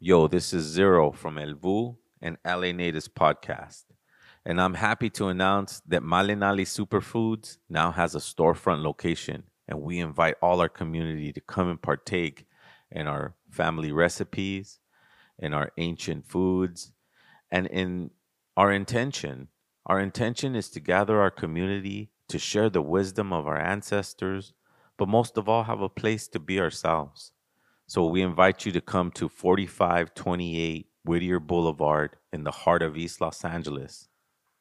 Yo, this is Zero from El Vuh and LA Natives Podcast. And I'm happy to announce that Malinali Superfoods now has a storefront location. And we invite all our community to come and partake in our family recipes, in our ancient foods, and in our intention. Our intention is to gather our community to share the wisdom of our ancestors, but most of all, have a place to be ourselves. So we invite you to come to 4528 Whittier Boulevard in the heart of East Los Angeles.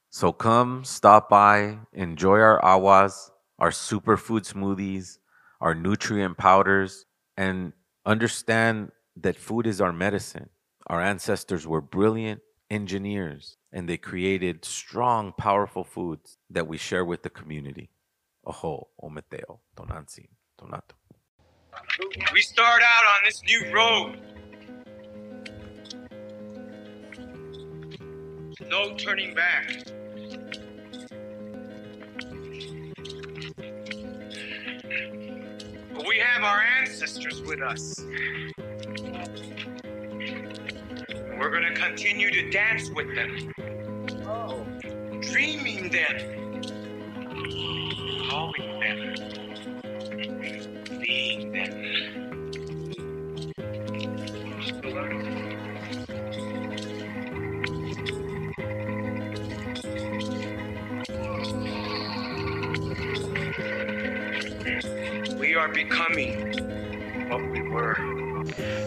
So come, stop by, enjoy our awas, our superfood smoothies, our nutrient powders, and understand that food is our medicine. Our ancestors were brilliant engineers and they created strong, powerful foods that we share with the community. Oho, ometeo, tonansi, tonato. We start out on this new road. No turning back. But we have our ancestors with us. We're gonna continue to dance with them. Dreaming them. Calling them. We are becoming what we were.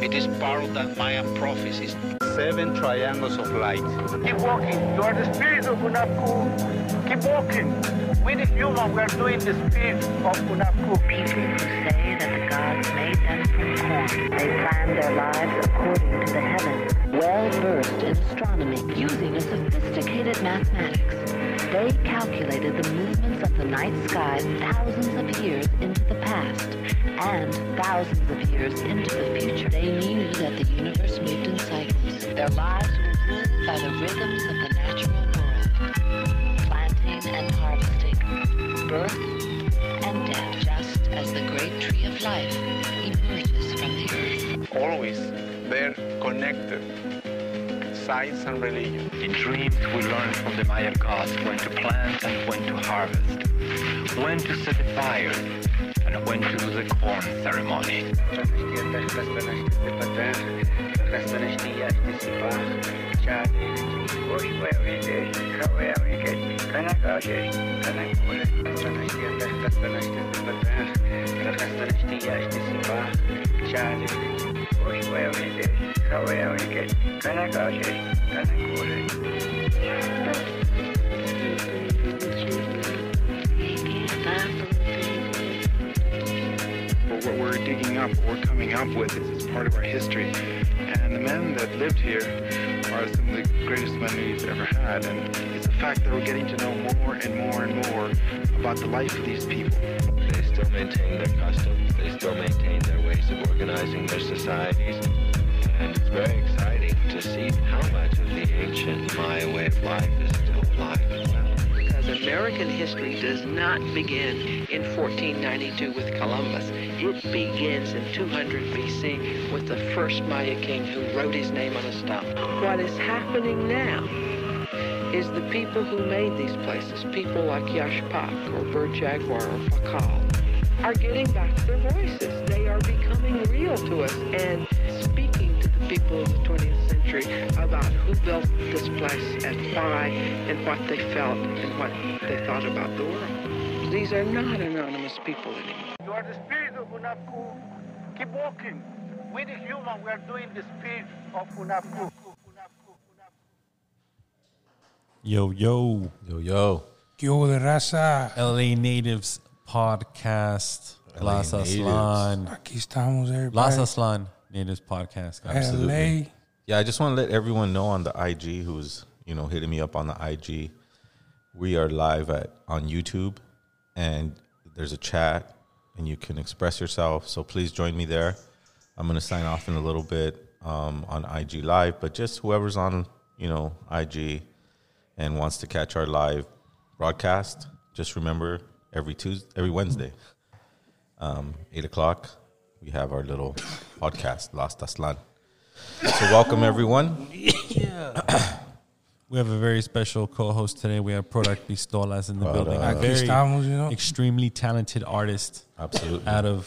It is part of that Mayan prophecies. Seven triangles of light. Keep walking. You are the spirit of Unapu. Keep walking. We the human, we are doing the spirit of Unapu. They planned their lives according to the heavens. Well versed in astronomy, using a sophisticated mathematics, they calculated the movements of the night sky thousands of years into the past and thousands of years into the future. They knew that the universe moved in cycles. Their lives were ruled by the rhythms of the natural world, planting and harvesting, birth great tree of life emerges from the earth. Always they're connected. Science and religion. In dreams, we learn from the Maya gods when to plant and when to harvest, when to set the fire, and when to do the corn ceremony. But what we're digging up, what we're coming up with is part of our history. And the men that lived here are some of the greatest men we've ever had. And fact that we're getting to know more and more and more about the life of these people. They still maintain their customs. They still maintain their ways of organizing their societies. And it's very exciting to see how much of the ancient Maya way of life is still alive as well. Because American history does not begin in 1492 with Columbus. It begins in 200 BC with the first Maya king who wrote his name on a stone. What is happening now is the people who made these places, people like Yashpak or Bird Jaguar or Pakal, are getting back their voices. They are becoming real to us and speaking to the people of the 20th century about who built this place and why and what they felt and what they thought about the world. These are not anonymous people anymore. You are the spirit of Unapu. Keep walking. We the human, we are doing the spirit of Unapu. Yo, yo. Yo, yo. ¿Qué hubo de raza? LA Natives Podcast. LA Las Natives. Aslan. Aquí estamos, everybody. Las Aslan Natives Podcast. LA. Yeah, I just want to let everyone know on the IG who's, you know, hitting me up on the IG. We are live at on YouTube and there's a chat and you can express yourself. So please join me there. I'm going to sign off in a little bit um, on IG Live, but just whoever's on, you know, IG and wants to catch our live broadcast, just remember every Tuesday, every Wednesday, um, eight o'clock, we have our little podcast, Las Taslan. So welcome everyone. We have a very special co-host today. We have Product Pistolas in the Product. building. A very you know. extremely talented artist Absolutely. out of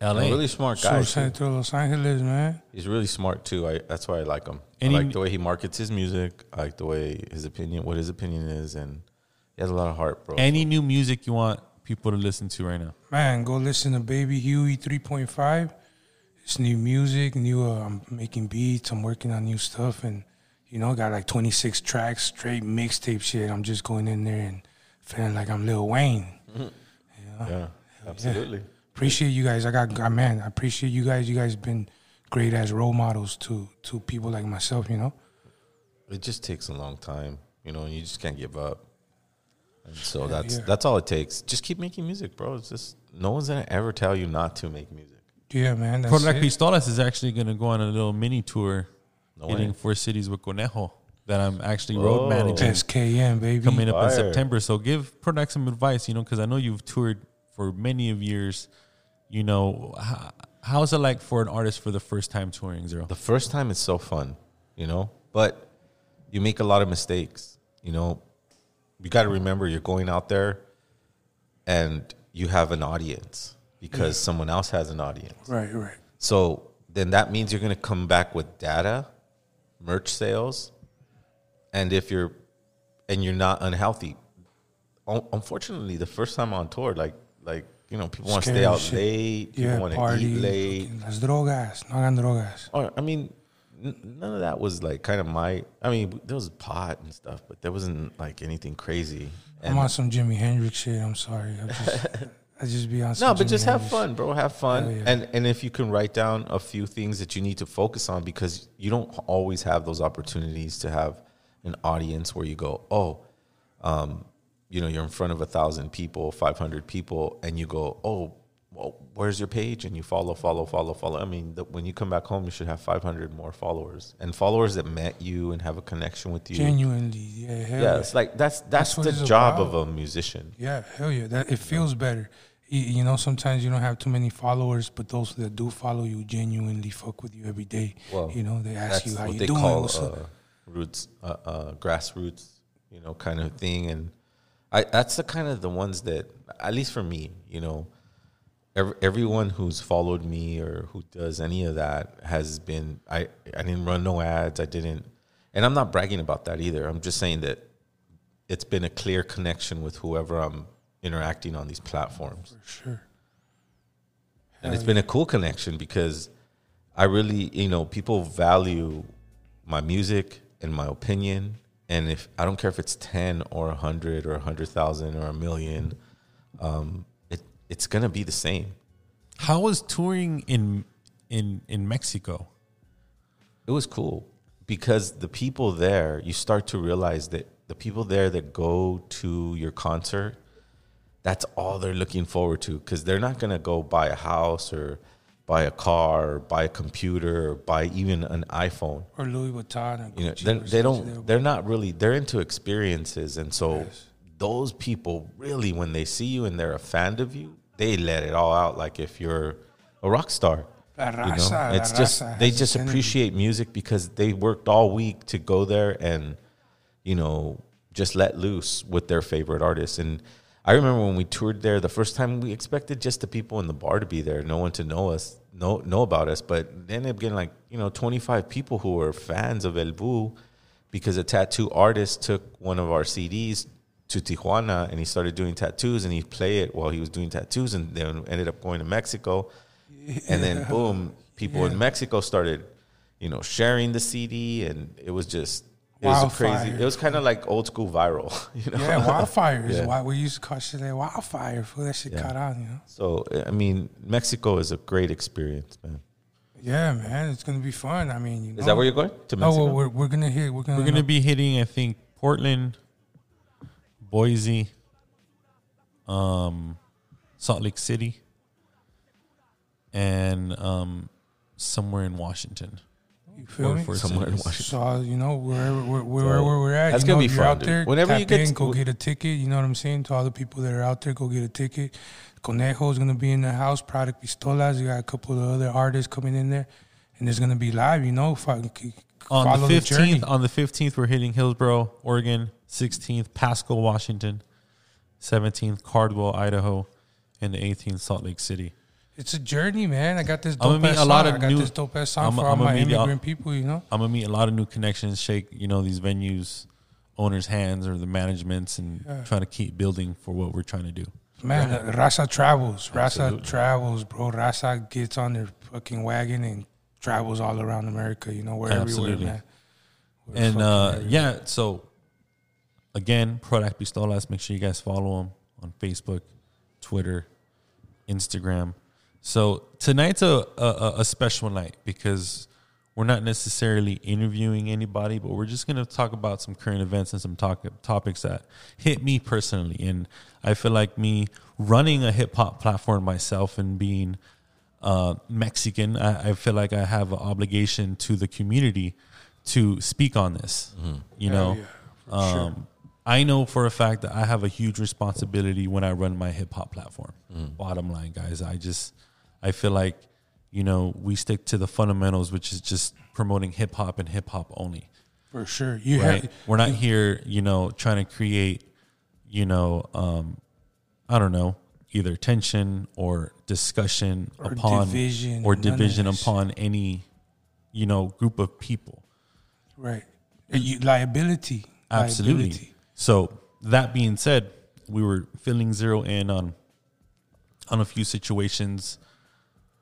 LA. A really smart Sur guy. too. Centro Los Angeles, man. He's really smart too. I that's why I like him. And I like the way he markets his music. I like the way his opinion, what his opinion is, and he has a lot of heart, bro. Any new music you want people to listen to right now? Man, go listen to Baby Huey 3.5. It's new music, new. Uh, I'm making beats. I'm working on new stuff, and you know, got like 26 tracks, straight mixtape shit. I'm just going in there and feeling like I'm Lil Wayne. You know? yeah, absolutely. Appreciate you guys. I got, I man, I appreciate you guys. You guys been great as role models to to people like myself. You know. It just takes a long time, you know, and you just can't give up. And so Yeah, that's yeah. that's all it takes. Just keep making music, bro. It's just no one's gonna ever tell you not to make music. Yeah, man. That's Product it. Pistolas is actually going to go on a little mini tour, No hitting way. four cities with Conejo that I'm actually Whoa. road managing SKM baby. coming up in September. So give Product some advice, you know, because I know you've toured for many of years. You know, how, how's it like for an artist for the first time touring, Zero? The first time it's so fun, you know, but you make a lot of mistakes. You know, you got to remember you're going out there and you have an audience because someone else has an audience. Right, right. So then that means you're going to come back with data, merch sales, and if you're and you're not unhealthy. Unfortunately, the first time on tour, like like you know, people want to stay out shit. late, people Yeah, want to eat late. Las drogas. No hagan drogas. Or I mean, n- none of that was like kind of my. I mean, there was pot and stuff, but there wasn't like anything crazy. I'm on some Jimi Hendrix shit. I'm sorry. I just, I just be on. Some no, but Jimi just have Hendrix. fun, bro. Have fun, yeah. and and if you can write down a few things that you need to focus on, because you don't always have those opportunities to have an audience where you go, oh, um, you know, you're in front of a thousand people, five hundred people, and you go, oh, well, where's your page? And you follow, follow, follow, follow. I mean, the, when you come back home, you should have five hundred more followers and followers that met you and have a connection with you. Genuinely, yeah, hell yeah, yeah. it's like that's that's, That's the job about. of a musician. Yeah, hell yeah. That it feels better. You, know, sometimes you don't have too many followers, but those that do follow you genuinely fuck with you every day. Well, you know, they ask you how what you they doing. call what's uh, up? roots, uh, uh, grassroots, you know, kind of thing. And I that's the kind of the ones that, at least for me, you know, every, everyone who's followed me or who does any of that has been. I I didn't run no ads. I didn't, and I'm not bragging about that either. I'm just saying that it's been a clear connection with whoever I'm interacting on these platforms. For sure. and it's been a cool connection because I really, you know, people value my music and my opinion. And if I don't care if it's ten or a hundred or a hundred thousand or a million, um, it it's gonna be the same. How was touring in in in Mexico? It was cool because the people there, you start to realize that the people there that go to your concert, that's all they're looking forward to because they're not going to go buy a house or buy a car buy a computer buy even an iPhone. Or Louis Vuitton. And You know, they, or they something. don't. They're not really. They're into experiences, and so those people really, when they see you and they're a fan of you, they let it all out. Like if you're a rock star, you know, it's just they just energy. appreciate music because they worked all week to go there and you know just let loose with their favorite artists. And I remember when we toured there the first time, we expected just the people in the bar to be there, no one to know us, know know about us. But then it getting like you know twenty five people who were fans of El Vuh because a tattoo artist took one of our CDs to Tijuana and he started doing tattoos and he'd play it while he was doing tattoos and then ended up going to Mexico. And then boom, people in Mexico started, you know, sharing the CD and it was just it was crazy. It was kind of like old school viral, you know. Yeah, wildfire is Yeah. why we used to call shit like wildfire. For that shit Yeah. caught on, you know. So I mean, Mexico is a great experience, man. Yeah, man, it's gonna be fun. I mean, you know. Is that where you're going? To Oh, Mexico? well, we're we're gonna hit. We're gonna. We're gonna be hitting, I think, Portland, Boise, um, Salt Lake City, and um, somewhere in Washington. You feel me? Four Somewhere in. Washington. So you know wherever where, wherever we're at, That's you gonna be if you're fun, out dude. there. Whenever tap you get in, to- go get a ticket. You know what I'm saying? To all the people that are out there, go get a ticket. Conejo is gonna be in the house. Product Pistolas. You got a couple of other artists coming in there, and it's gonna be live. You know, fo- on follow the the fifteenth. On the fifteenth, we're hitting Hillsboro, Oregon. Sixteenth, Pasco, Washington. Seventeenth, Caldwell, Idaho, and the eighteenth, Salt Lake City. It's a journey, man. I got this I'm dope gonna ass meet a song. lot of I got new. this dope ass song I'm- for I'm all my immigrant people. You know, I'm gonna meet a lot of new connections, shake you know these venues, owners' hands or the managements, and Yeah. try to keep building for what we're trying to do. man. uh, Raza travels. Rasa Absolutely. travels, bro. Rasa gets on their fucking wagon and travels all around America. You know, we're Absolutely. everywhere, man. We're and uh, everywhere. yeah, so again, Product Pistolas. Make sure you guys follow them on Facebook, Twitter, Instagram. So tonight's a, a a special night because we're not necessarily interviewing anybody, but we're just gonna talk about some current events and some talk, topics that hit me personally. And I feel like me running a hip hop platform myself and being uh, Mexican, I, I feel like I have an obligation to the community to speak on this. You know, yeah, for sure. um, I know for a fact that I have a huge responsibility when I run my hip hop platform. Bottom line, guys, I just I feel like you know we stick to the fundamentals, which is just promoting hip hop and hip hop only. For sure. You right? have- We're not here, you know, trying to create, you know, um, I don't know, either tension or discussion Or upon division, or division upon any, you know, group of people. right. You- liability. Absolutely. Liability. So that being said, we were filling zero in on on a few situations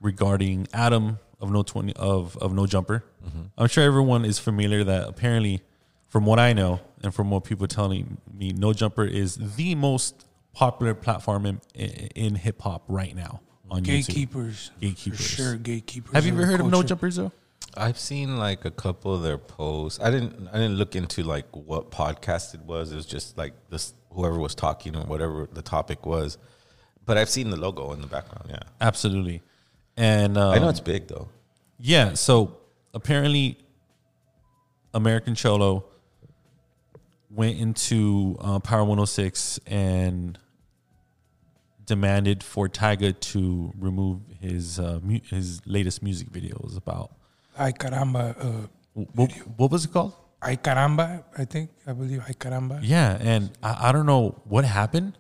regarding Adam of no twenty of of no jumper. Mm-hmm. I'm sure everyone is familiar that apparently, from what I know and from what people telling me, no jumper is the most popular platform in in, in hip hop right now on Gatekeepers. YouTube. Gatekeepers, For sure, gatekeepers Have you ever the heard of no culture. jumpers though? I've seen like a couple of their posts. I didn't. I didn't look into like what podcast it was. It was just like this whoever was talking or whatever the topic was. But I've seen the logo in the background. Yeah, Absolutely, and um, I know it's big though. Yeah, so apparently, American Cholo went into uh, Power 106 and demanded for Tyga to remove his uh, mu- his latest music videos about Ay caramba. Uh, what, what was it called? Ay caramba. I think. I believe. Ay caramba. Yeah, and I, I don't know what happened.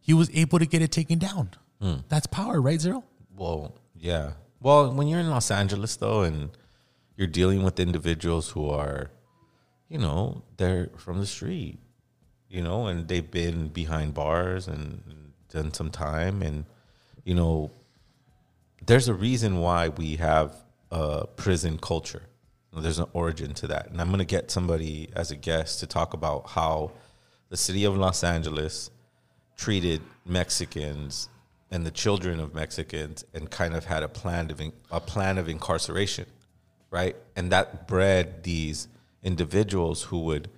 He was able to get it taken down. Hmm. That's power, right, Zero? Well, yeah. Well, when you're in Los Angeles though, and you're dealing with individuals who are, you know, they're from the street, you know, and they've been behind bars and done some time, and you know, there's a reason why we have a prison culture. There's an origin to that, and I'm gonna get somebody as a guest to talk about how the city of Los Angeles treated Mexicans and the children of Mexicans and kind of had a plan of in, a plan of incarceration, right? And that bred these individuals who would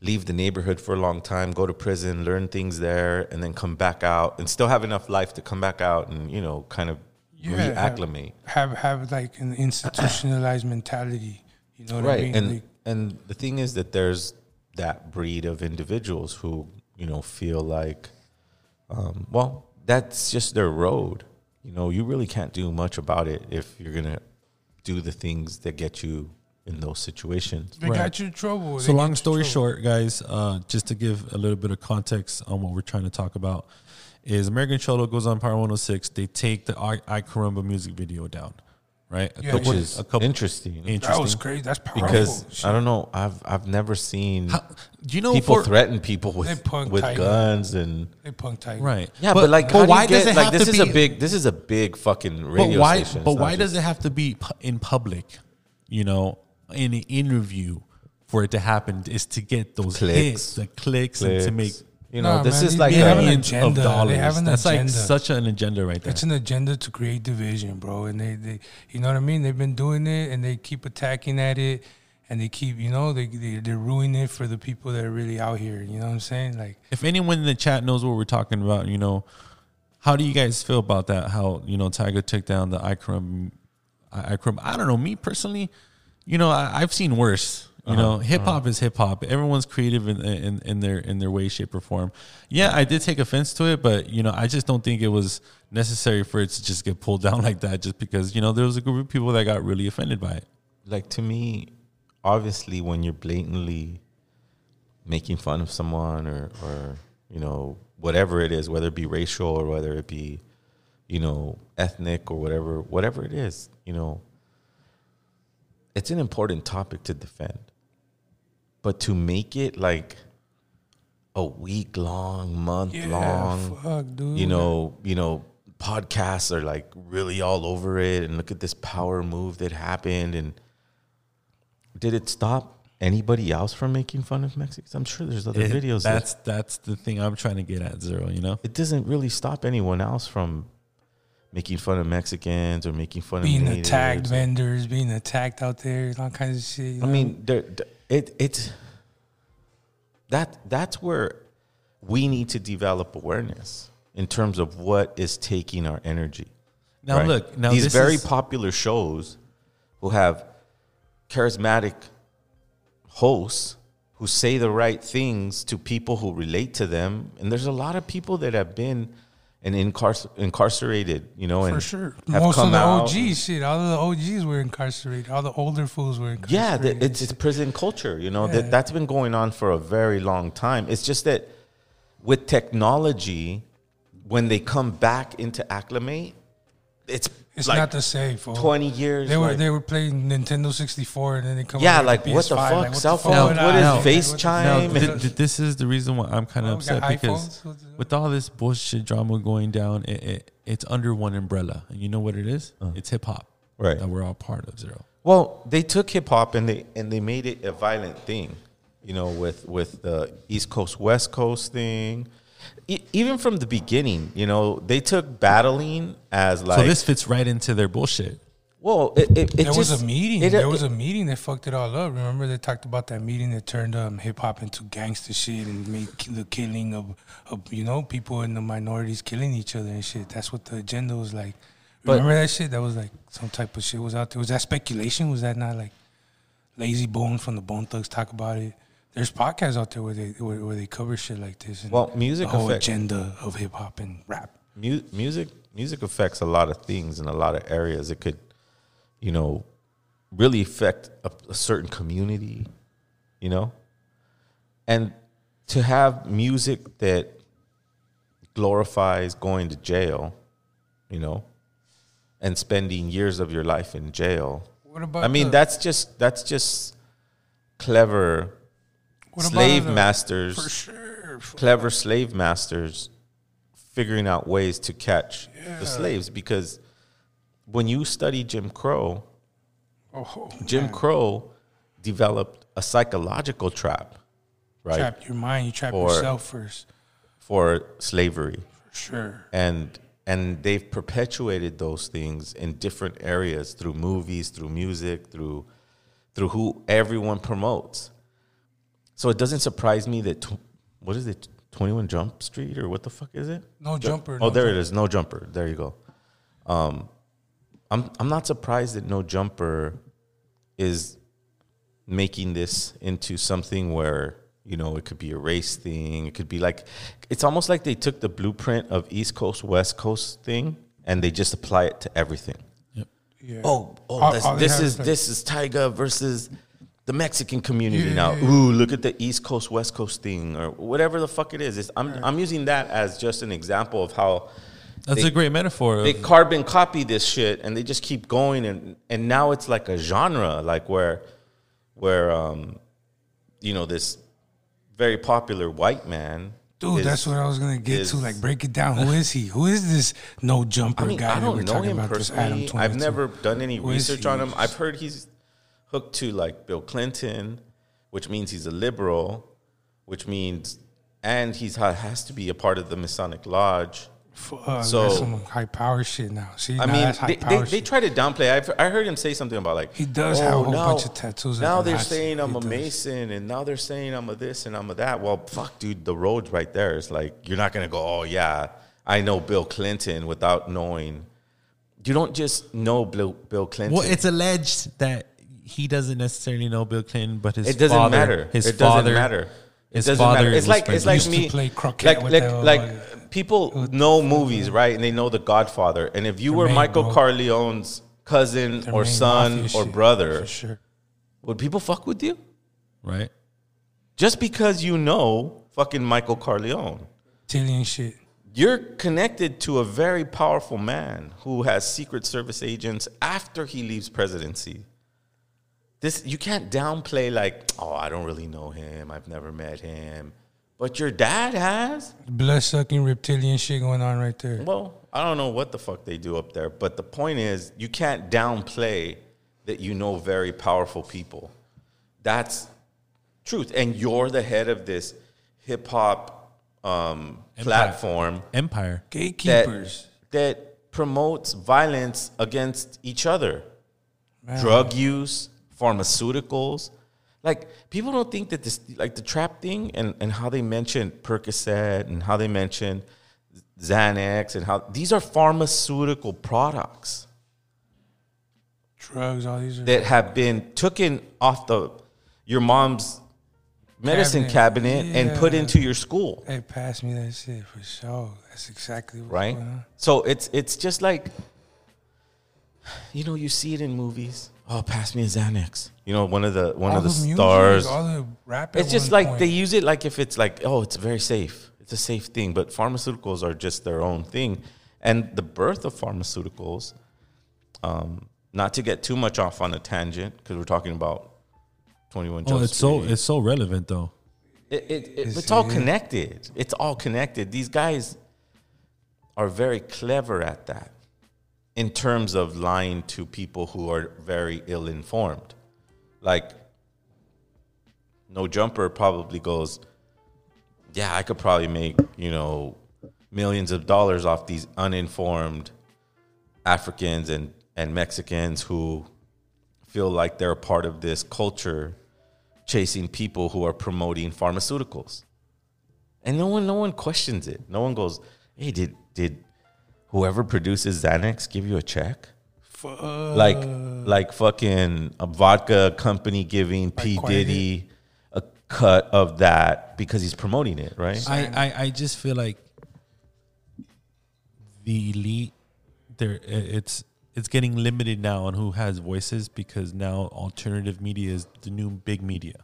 leave the neighborhood for a long time, go to prison, learn things there, and then come back out and still have enough life to come back out and you know kind of Yeah, reacclimate. Have, have have like an institutionalized mentality. You know what right I mean? and Like, and the thing is that there's that breed of individuals who you know feel like um, well that's just their road you know you really can't do much about it if you're gonna do the things that get you in those situations They got you in trouble. So long story trouble. short, guys, uh, just to give a little bit of context on what we're trying to talk about, is American Cholo goes on Power 106. They take the I, Ay Caramba music video down, right? A Yeah, which yeah. is interesting Interesting. That was crazy. That's powerful. because Shit. I don't know I've I've never seen do you know people for- threaten people with with Tyga. guns and They punk Tyga. Right. Yeah, But- but, like, but how do why does get, it like have this to is a big this is a big fucking radio but why? station. It's But not why does it have to be in public? You know, in an interview for it to happen is to get those Clicks. hits, the clicks, and to make You know, Nah, this man, is they- like they have an agenda. of dollars. They have an That's agenda. like such an agenda right there. It's an agenda to create division, bro. And they, they, you know what I mean? They've been doing it, and they keep attacking at it, and they keep, you know, they, they they're ruining it for the people that are really out here. You know what I'm saying? Like, if anyone in the chat knows what we're talking about, you know, how do you guys feel about that? How you know Tyga took down the Ikram, Ikram? I don't know. Me personally, you know, I, I've seen worse. You Uh-huh, know, hip hop is hip hop. Everyone's creative in, in in their in their way, shape, or form. Yeah, I did take offense to it, but you know, I just don't think it was necessary for it to just get pulled down like that. Just because you know there was a group of people that got really offended by it. like to me, obviously, when you're blatantly making fun of someone or, or you know, whatever it is, whether it be racial or whether it be, you know, ethnic or whatever, whatever it is, you know, it's an important topic to defend. But to make it like a week long, month Yeah, long, fuck, you know, you know, podcasts are like really all over it and look at this power move that happened and did it stop anybody else from making fun of Mexicans? I'm sure there's other It- videos. that- That's that's the thing I'm trying to get at zero. You know, it doesn't really stop anyone else from making fun of Mexicans or making fun being of being attacked vendors, being attacked out there, all kinds of shit. you I know? mean, there, th- it it's that that's where we need to develop awareness in terms of what is taking our energy. Now, look, now these very is- popular shows who have charismatic hosts who say the right things to people who relate to them, and there's a lot of people that have been and incarcer- incarcerated, you know, and for sure. Most of the. OGs, shit, all of the OGs were incarcerated. All the older fools were incarcerated. Yeah, it's, it's prison culture. You know Yeah. that that's been going on for a very long time. It's just that with technology, when they come back into acclimate, it's It's like not the same. fool. Twenty years. They were like- they were playing Nintendo 64 and then they come. Yeah, over like, to what the fuck? like, Cell the phone? fuck? What Nah, is nah, FaceTime? what Now, the- th- th- this is the reason why I'm kind of Oh, upset because with all this bullshit drama going down, it, it, it's under one umbrella, and you know what it is? It's hip hop, Right. That we're all part of. Zero. Well, they took hip hop and they and they made it a violent thing, you know, with with the East Coast West Coast thing. E- even from the beginning, you know, they took battling as like so this fits right into their bullshit. well, it, it, it there was a meeting. it- there was it- a meeting that fucked it all up. Remember they talked about that meeting that turned um, hip hop into gangster shit and made the killing of, of you know people in the minorities killing each other and shit. That's what the agenda was like. But- Remember that shit? That was like some type of shit was out there. Was that speculation? Was that not like Layzie Bone from the Bone Thugs talk about it? There's podcasts out there where they where, where they cover shit like this. And Well, music the whole agenda of hip hop and rap. mu- music music affects a lot of things in a lot of areas. It could, you know, really affect a, a certain community, you know, and to have music that glorifies going to jail, you know, and spending years of your life in jail. What about I mean, the- that's just that's just clever slave masters for sure. clever slave masters figuring out ways to catch Yeah. the slaves because when you study Jim Crow, Oh, Jim man. Crow developed a psychological trap, right? Trap your mind. You trap For- yourself first. for slavery. For sure. And and they've perpetuated those things in different areas through movies, through music, through through who everyone promotes. So it doesn't surprise me that tw- what is it, Twenty One Jump Street or what the fuck is it? No Ju- Jumper, Oh, No there it Jumper. is. No Jumper. There you go. Um, I'm I'm not surprised that No Jumper is making this into something where you know it could be a race thing. It could be like it's almost like they took the blueprint of East Coast West Coast thing and they just apply it to everything. Yeah. Oh, oh, All- this, all they this is is like- this is Tyga versus the Mexican community Yeah, now. yeah, yeah. Ooh, look at the East Coast West Coast thing or whatever the fuck it is. It's, I'm I'm using that as just an example of how That's they- a great metaphor. They carbon copy this shit and they just keep going and and now it's like a genre like where where um you know this very popular white man Dude, is- that's what I was gonna get is- to. Like, break it down. Who is he? Who is this no jumper I mean, guy I don't know talking him about? This Adam personally. I've never done any Who research on him. I've heard he's hooked to like Bill Clinton, which means he's a liberal, which means and he's ha- has to be a part of the Masonic Lodge. Fuck, uh, so some high power shit now. See, I now mean, that's high they, power they, they shit. try to downplay. I've, I heard him say something about like He does "Oh, have a oh, whole now- bunch of tattoos. Now they're Nazi." saying I'm He a does. Mason, and now they're saying I'm a this and I'm a that. Well, fuck, dude, the road's right there. It's like you're not gonna go. Oh yeah, I know Bill Clinton without knowing. You don't just know Bill, Bill Clinton. well, it's alleged that he doesn't necessarily know Bill Clinton, but his it doesn't father, matter. His it father, doesn't matter. It His doesn't father matter. It's like it's like me. play croquet like like, like people know movies, right? And they know The Godfather. And if you were Michael bro. Corleone's cousin or son or shit, brother, sure. would people fuck with you? right? Just because you know fucking Michael Corleone. Tillian shit. You're connected to a very powerful man who has Secret Service agents after he leaves presidency. This you can't downplay like, oh, I don't really know him. I've never met him. But your dad has? Blood sucking reptilian shit going on right there. Well, I don't know what the fuck they do up there, but the point is you can't downplay that you know very powerful people. That's truth. And you're the head of this hip hop um, Empire. platform Empire. Gatekeepers. that, that promotes violence against each other. Man. Drug use, pharmaceuticals. Like people don't think that this like the trap thing and, and how they mentioned Percocet and how they mentioned Xanax and how these are pharmaceutical products Drugs, all these are that have been taken off the your mom's medicine cabinet, and put into your school. Hey, pass me that shit for sure. That's exactly right? So it's it's just like you know, you see it in movies. Oh, pass me a Xanax. You know, one of the one All of the, the music, stars. all the rap It's just like point. they use it like if it's like, oh, it's very safe. It's a safe thing. But pharmaceuticals are just their own thing. And the birth of pharmaceuticals, um, not to get too much off on a tangent, because we're talking about 21 Oh, it's so it's so relevant though. It, it, it, Is it's all connected. It's all connected. These guys are very clever at that in terms of lying to people who are very ill informed. Like, No Jumper probably goes, Yeah, I could probably make, you know, millions of dollars off these uninformed Africans and, and Mexicans who feel like they're a part of this culture chasing people who are promoting pharmaceuticals. And no one no one questions it. No one goes, "Hey, did did whoever produces Xanax give you a check?" Like like fucking a vodka company giving P Quiet Diddy a cut of that because he's promoting it, right? I, I, I just feel like the elite there it's it's getting limited now on who has voices because now alternative media is the new big media.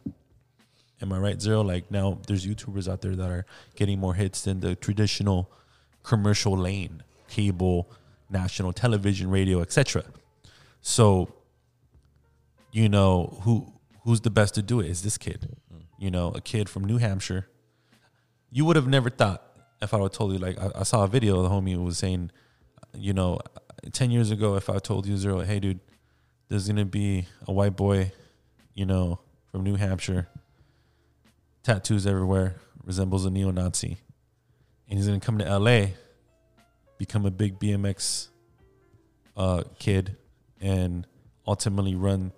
Am I right, Zero? Like now there's YouTubers out there that are getting more hits than the traditional commercial lane, cable, national television, radio, etc. So, you know, who who's the best to do it is this kid. You know, a kid from New Hampshire you would have never thought if I would told you like I, I saw a video the homie was saying, you know, ten years ago if I told you zero, hey dude, there's gonna be a white boy, you know, from New Hampshire, tattoos everywhere, resembles a neo Nazi, and he's gonna come to LA, become a big BMX uh, kid, and ultimately run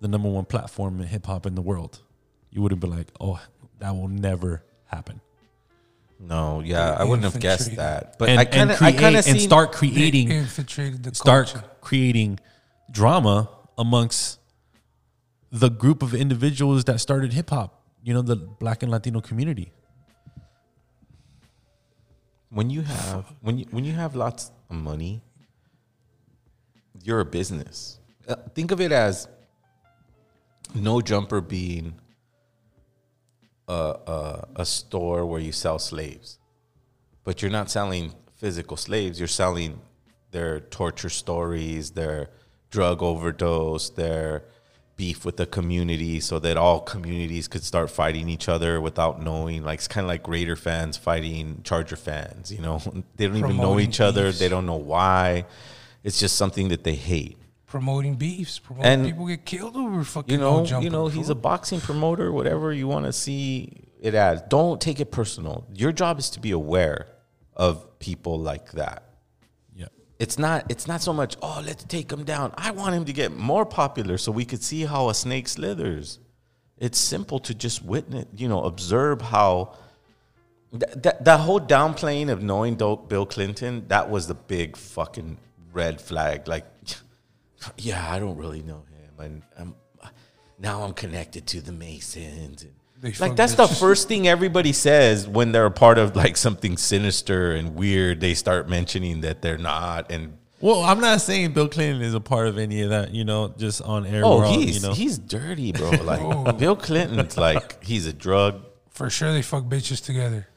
the number one platform in hip hop in the world. You would have been like, oh, that will never happen. No, yeah, I wouldn't have guessed that. But and, I kind of and I create kind of and start creating infiltrated the start culture. creating drama amongst the group of individuals that started hip hop. You know, the Black and Latino community. When you have when you when you have lots of money, you're a business. Uh, think of it as no jumper being a, a a store where you sell slaves, but you're not selling physical slaves. You're selling their torture stories, their drug overdose, their beef with the community, so that all communities could start fighting each other without knowing. Like it's kind of like Raider fans fighting Charger fans. You know, they don't even know Promoting each other. They don't know why. It's just something that they hate. promoting beefs, promoting And, people get killed over fucking You know, no you know, he's a boxing promoter, whatever you want to see it as. Don't take it personal. Your job is to be aware of people like that. It's not it's not so much, oh, let's take him down. I want him to get more popular so we could see how a snake slithers. It's simple to just witness, you know, observe how that, that, that whole downplaying of knowing Bill Clinton, that was the big fucking red flag. Like, yeah, I don't really know him. and um, now I'm connected to the Masons. And, They like fuck that's the first thing everybody says when they're a part of like something sinister and weird. They start mentioning that they're not, and Well, I'm not saying Bill Clinton is a part of any of that. You know, just on air. oh, we're he's you know, he's dirty, bro. Like Bill Clinton's like he's a drug For sure, they fuck bitches together.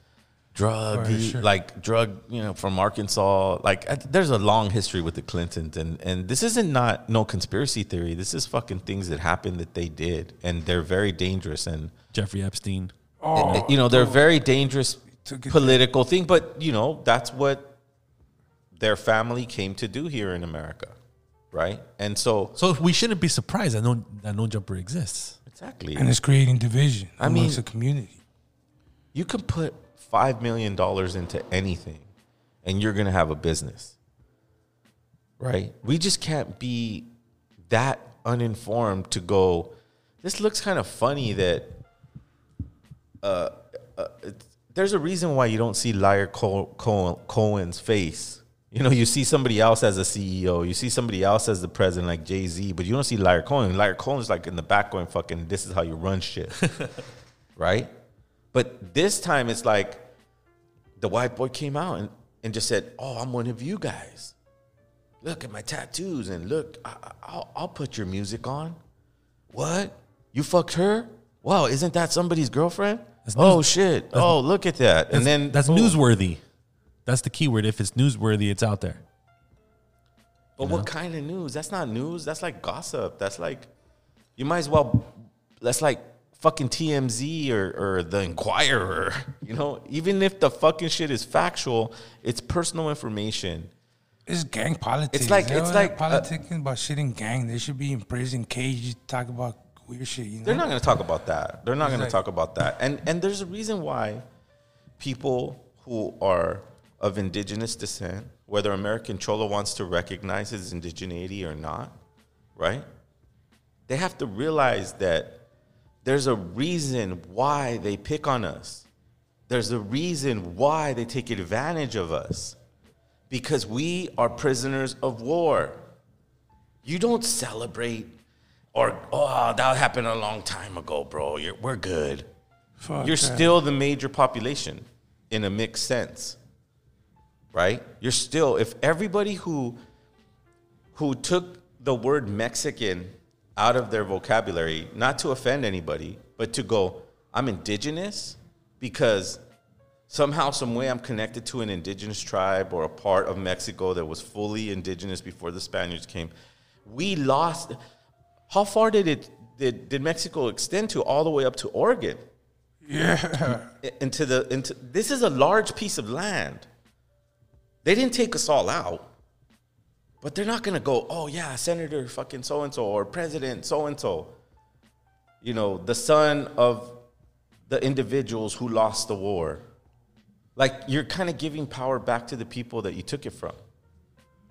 Drug, he- sure. like drug, you know, from Arkansas. Like, uh, there's a long history with the Clintons, and and this isn't not no conspiracy theory. This is fucking things that happened that they did, and they're very dangerous. And Jeffrey Epstein. Oh, you know, they're very dangerous Took it political thing. But you know, that's what their family came to do here in America, right? And so, So we shouldn't be surprised that no that no jumper exists. exactly, and it's creating division I amongst mean- the community. you can put five million dollars into anything and you're gonna have a business right? We just can't be that uninformed to go this looks kind of funny that uh, uh there's a reason why you don't see Lyor Cohen's face. You know you see somebody else as a ceo you see somebody else as the president like jay-z but you don't see Lyor Cohen. Lyor Cohen's like in the back going fucking this is how you run shit right? But this time it's like the white boy came out and, and just said, Oh, I'm one of you guys. Look at my tattoos and look, I, I- I'll, I'll put your music on. What? You fucked her? Wow, isn't that somebody's girlfriend? oh, shit. Oh, look at that. And then that's boom. newsworthy. That's the key word. If it's newsworthy, it's out there. But what kind of news? That's not news. That's like gossip. That's like, you might as well, that's like fucking TMZ or, or the Inquirer. You know, even if the fucking shit is factual, it's personal information. It's gang politics. It's like- They it's like, uh, politicking about shit in gang. They should be in prison, caged, talk about weird shit. You know? They're not going to talk about that. They're not going to Exactly. talk about that. And and there's a reason why people who are of indigenous descent, whether American Cholo wants to recognize his indigeneity or not, right? They have to realize that there's a reason why they pick on us. There's a reason why they take advantage of us. Because we are prisoners of war. You don't celebrate or oh that happened a long time ago, bro. You're, we're good. Fuck You're that. still the major population in a mixed sense, right? You're still if everybody who who took the word Mexican out of their vocabulary, not to offend anybody, but to go, I'm indigenous because somehow, some way, I'm connected to an indigenous tribe or a part of Mexico that was fully indigenous before the Spaniards came. We lost. How far did it did, did Mexico extend to? All the way up to Oregon. Yeah. Into the into this is a large piece of land. They didn't take us all out. But they're not gonna go, oh yeah, Senator fucking so and so or President so and so. You know, the son of the individuals who lost the war. Like you're kind of giving power back to the people that you took it from.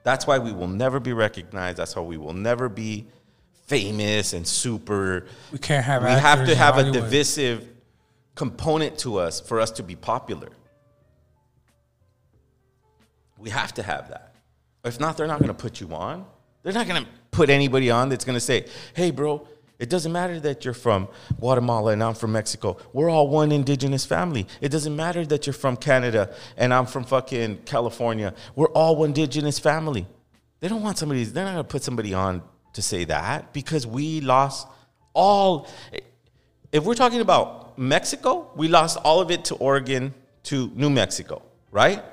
That's why we will never be recognized. That's why we will never be famous and super. We can't have We have to have a divisive component to us for us to be popular. We have to have that. If not, they're not going to put you on. They're not going to put anybody on that's going to say, hey, bro, it doesn't matter that you're from Guatemala and I'm from Mexico. We're all one indigenous family. It doesn't matter that you're from Canada and I'm from fucking California. We're all one indigenous family. They don't want somebody, they're not going to put somebody on to say that because we lost all. If we're talking about Mexico, we lost all of it to Oregon, to New Mexico, right?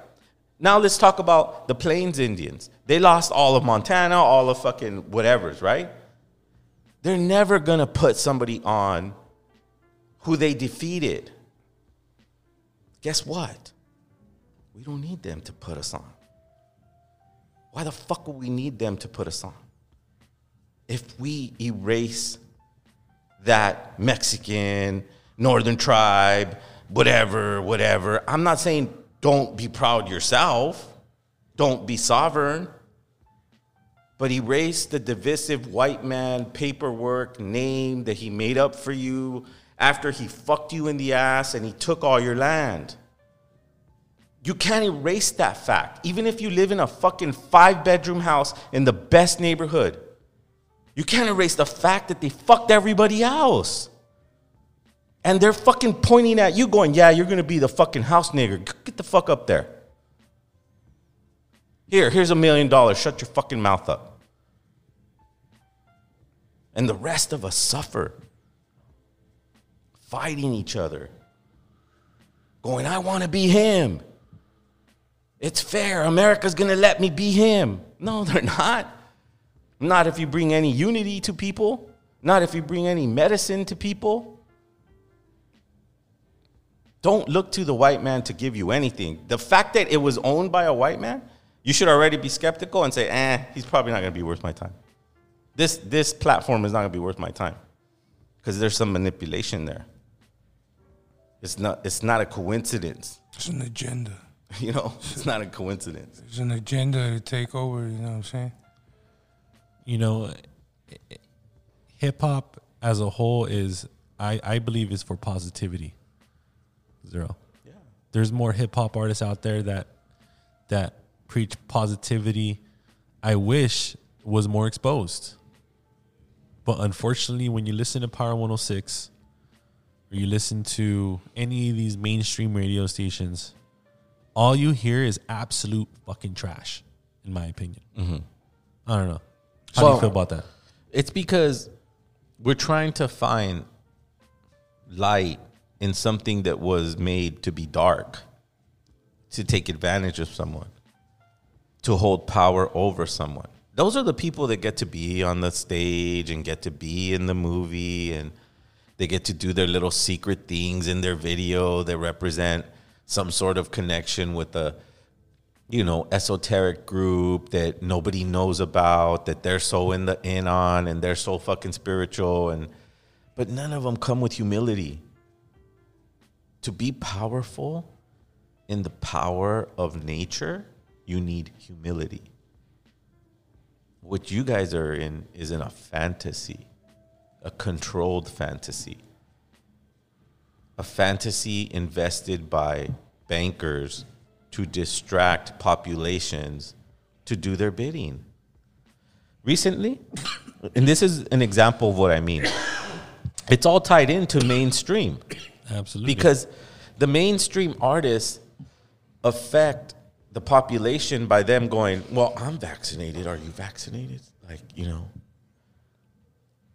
Now let's talk about the Plains Indians. They lost all of Montana, all of fucking whatever's, right? They're never gonna put somebody on who they defeated. Guess what? We don't need them to put us on. Why the fuck would we need them to put us on? If we erase that Mexican, Northern tribe, whatever, whatever, I'm not saying don't be proud yourself, don't be sovereign, but erase the divisive white man paperwork name that he made up for you after he fucked you in the ass and he took all your land. You can't erase that fact. Even if you live in a fucking five bedroom house in the best neighborhood, You can't erase the fact that they fucked everybody else. And they're fucking pointing at you, going, Yeah, you're gonna be the fucking house nigger. Get the fuck up there. Here, here's a million dollars. Shut your fucking mouth up. And the rest of us suffer, fighting each other, going, I wanna be him. It's fair. America's gonna let me be him. No, they're not. Not if you bring any unity to people, not if you bring any medicine to people. Don't look to the white man to give you anything. The fact that it was owned by a white man, you should already be skeptical and say, eh, he's probably not gonna be worth my time. This, this platform is not gonna be worth my time because there's some manipulation there. It's not, it's not a coincidence. It's an agenda. You know, it's not a coincidence. It's an agenda to take over. You know what I'm saying? you know, hip hop as a whole is, I, I believe, is for positivity. Zero. Yeah. There's more hip hop artists out there that that preach positivity. I wish was more exposed. But unfortunately, when you listen to Power 106 or you listen to any of these mainstream radio stations, all you hear is absolute fucking trash, in my opinion. Mhm. I don't know. How do you feel about that? It's because we're trying to find light in something that was made to be dark, to take advantage of someone, to hold power over someone. Those are the people that get to be on the stage and get to be in the movie and they get to do their little secret things in their video that represent some sort of connection with a you know esoteric group that nobody knows about that they're so in the in on and they're so fucking spiritual and but none of them come with humility to be powerful in the power of nature you need humility what you guys are in is in a fantasy a controlled fantasy a fantasy invested by bankers to distract populations to do their bidding. Recently, and this is an example of what I mean, it's all tied into mainstream. Absolutely. Because the mainstream artists affect the population by them going, Well, I'm vaccinated. Are you vaccinated? Like, you know,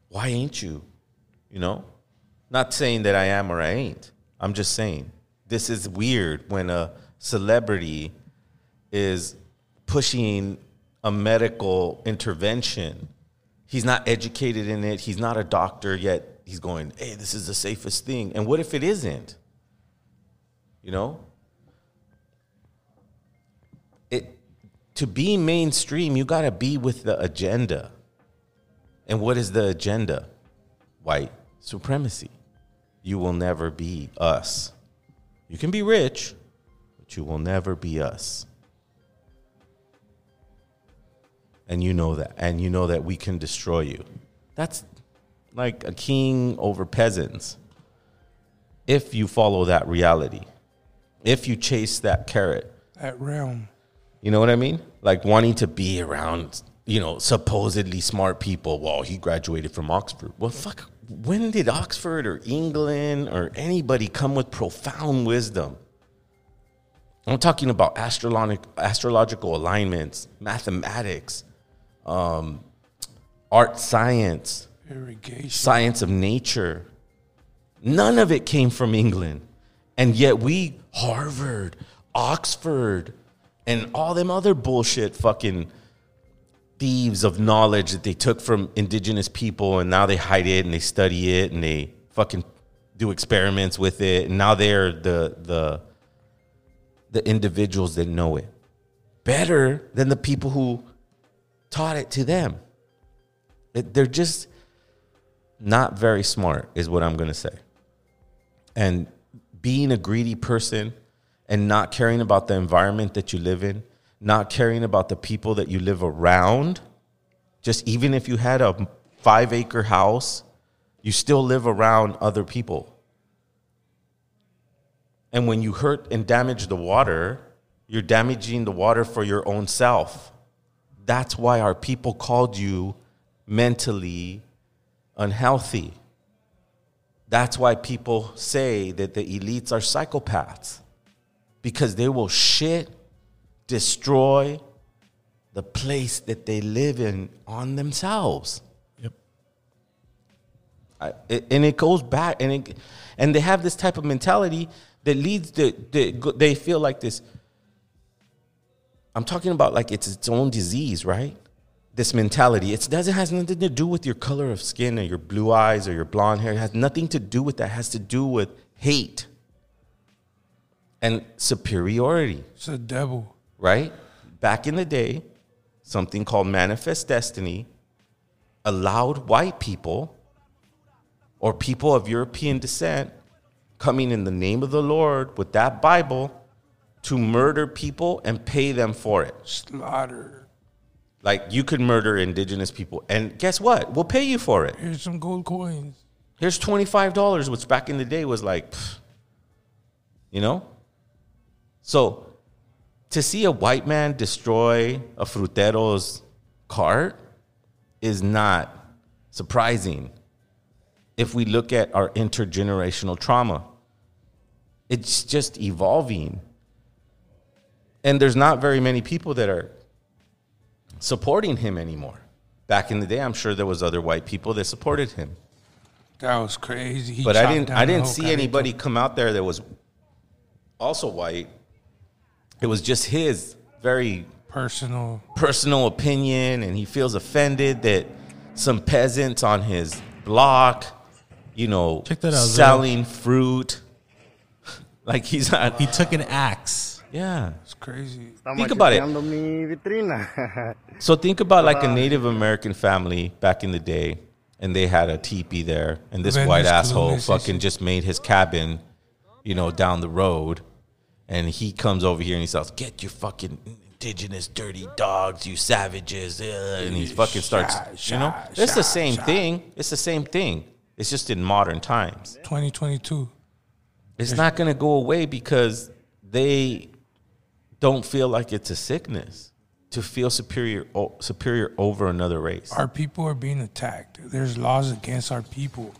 why ain't you? You know? Not saying that I am or I ain't. I'm just saying this is weird when a celebrity is pushing a medical intervention. He's not educated in it. He's not a doctor yet. He's going, hey, this is the safest thing. And what if it isn't? You know? It to be mainstream, you gotta be with the agenda. And what is the agenda? White supremacy. You will never be us. You can be rich, but you will never be us. And you know that. And you know that we can destroy you. That's like a king over peasants. If you follow that reality, if you chase that carrot, That realm. you know what I mean? Like wanting to be around, you know, supposedly smart people. Well, he graduated from Oxford. Well, fuck. When did Oxford or England or anybody come with profound wisdom? I'm talking about astrologic, astrological alignments, mathematics, um, art science, Irrigation. science of nature. None of it came from England. And yet we, Harvard, Oxford, and all them other bullshit fucking thieves of knowledge that they took from indigenous people and now they hide it and they study it and they fucking do experiments with it. And now they're the the the individuals that know it better than the people who taught it to them. They're just not very smart, is what I'm going to say. And being a greedy person and not caring about the environment that you live in, not caring about the people that you live around, just even if you had a five acre house, you still live around other people. And when you hurt and damage the water, you're damaging the water for your own self. That's why our people called you mentally unhealthy. That's why people say that the elites are psychopaths because they will shit, destroy the place that they live in on themselves. Yep. I, and it goes back, and it, and they have this type of mentality that leads to they, they feel like this. I'm talking about like it's its own disease, right? This mentality. It doesn't has nothing to do with your color of skin or your blue eyes or your blonde hair. It has nothing to do with that. It has to do with hate and superiority It's a devil. right? Back in the day, something called manifest destiny allowed white people or people of European descent coming in the name of the Lord with that Bible to murder people and pay them for it. Slaughter. Like you could murder indigenous people, and guess what? We'll pay you for it. Here's some gold coins. Here's $25, which back in the day was like, pff, you know? So to see a white man destroy a frutero's cart is not surprising if we look at our intergenerational trauma. It's just evolving. And there's not very many people that are supporting him anymore. Back in the day, I'm sure there was other white people that supported him That was crazy. He but I didn't. I didn't see carrito. anybody come out there that was also white. It was just his very personal personal opinion, and he feels offended that some peasants on his block, you know, Check that out, Zero. selling fruit. Like he's not. He took an axe. Yeah, it's crazy. Think about it. vitrina. So think about like a Native American family back in the day, and they had a teepee there, and this Venus white asshole fucking just made his cabin, you know, down the road, and he comes over here and he says, "Get your fucking indigenous dirty dogs, you savages!" uh," and he fucking starts, Shot, you know, shot, it's the same shot. thing. It's the same thing. It's just in modern times. 2022. It's not going to go away because they don't feel like it's a sickness to feel superior o- superior over another race. Our people are being attacked. There's laws against our people.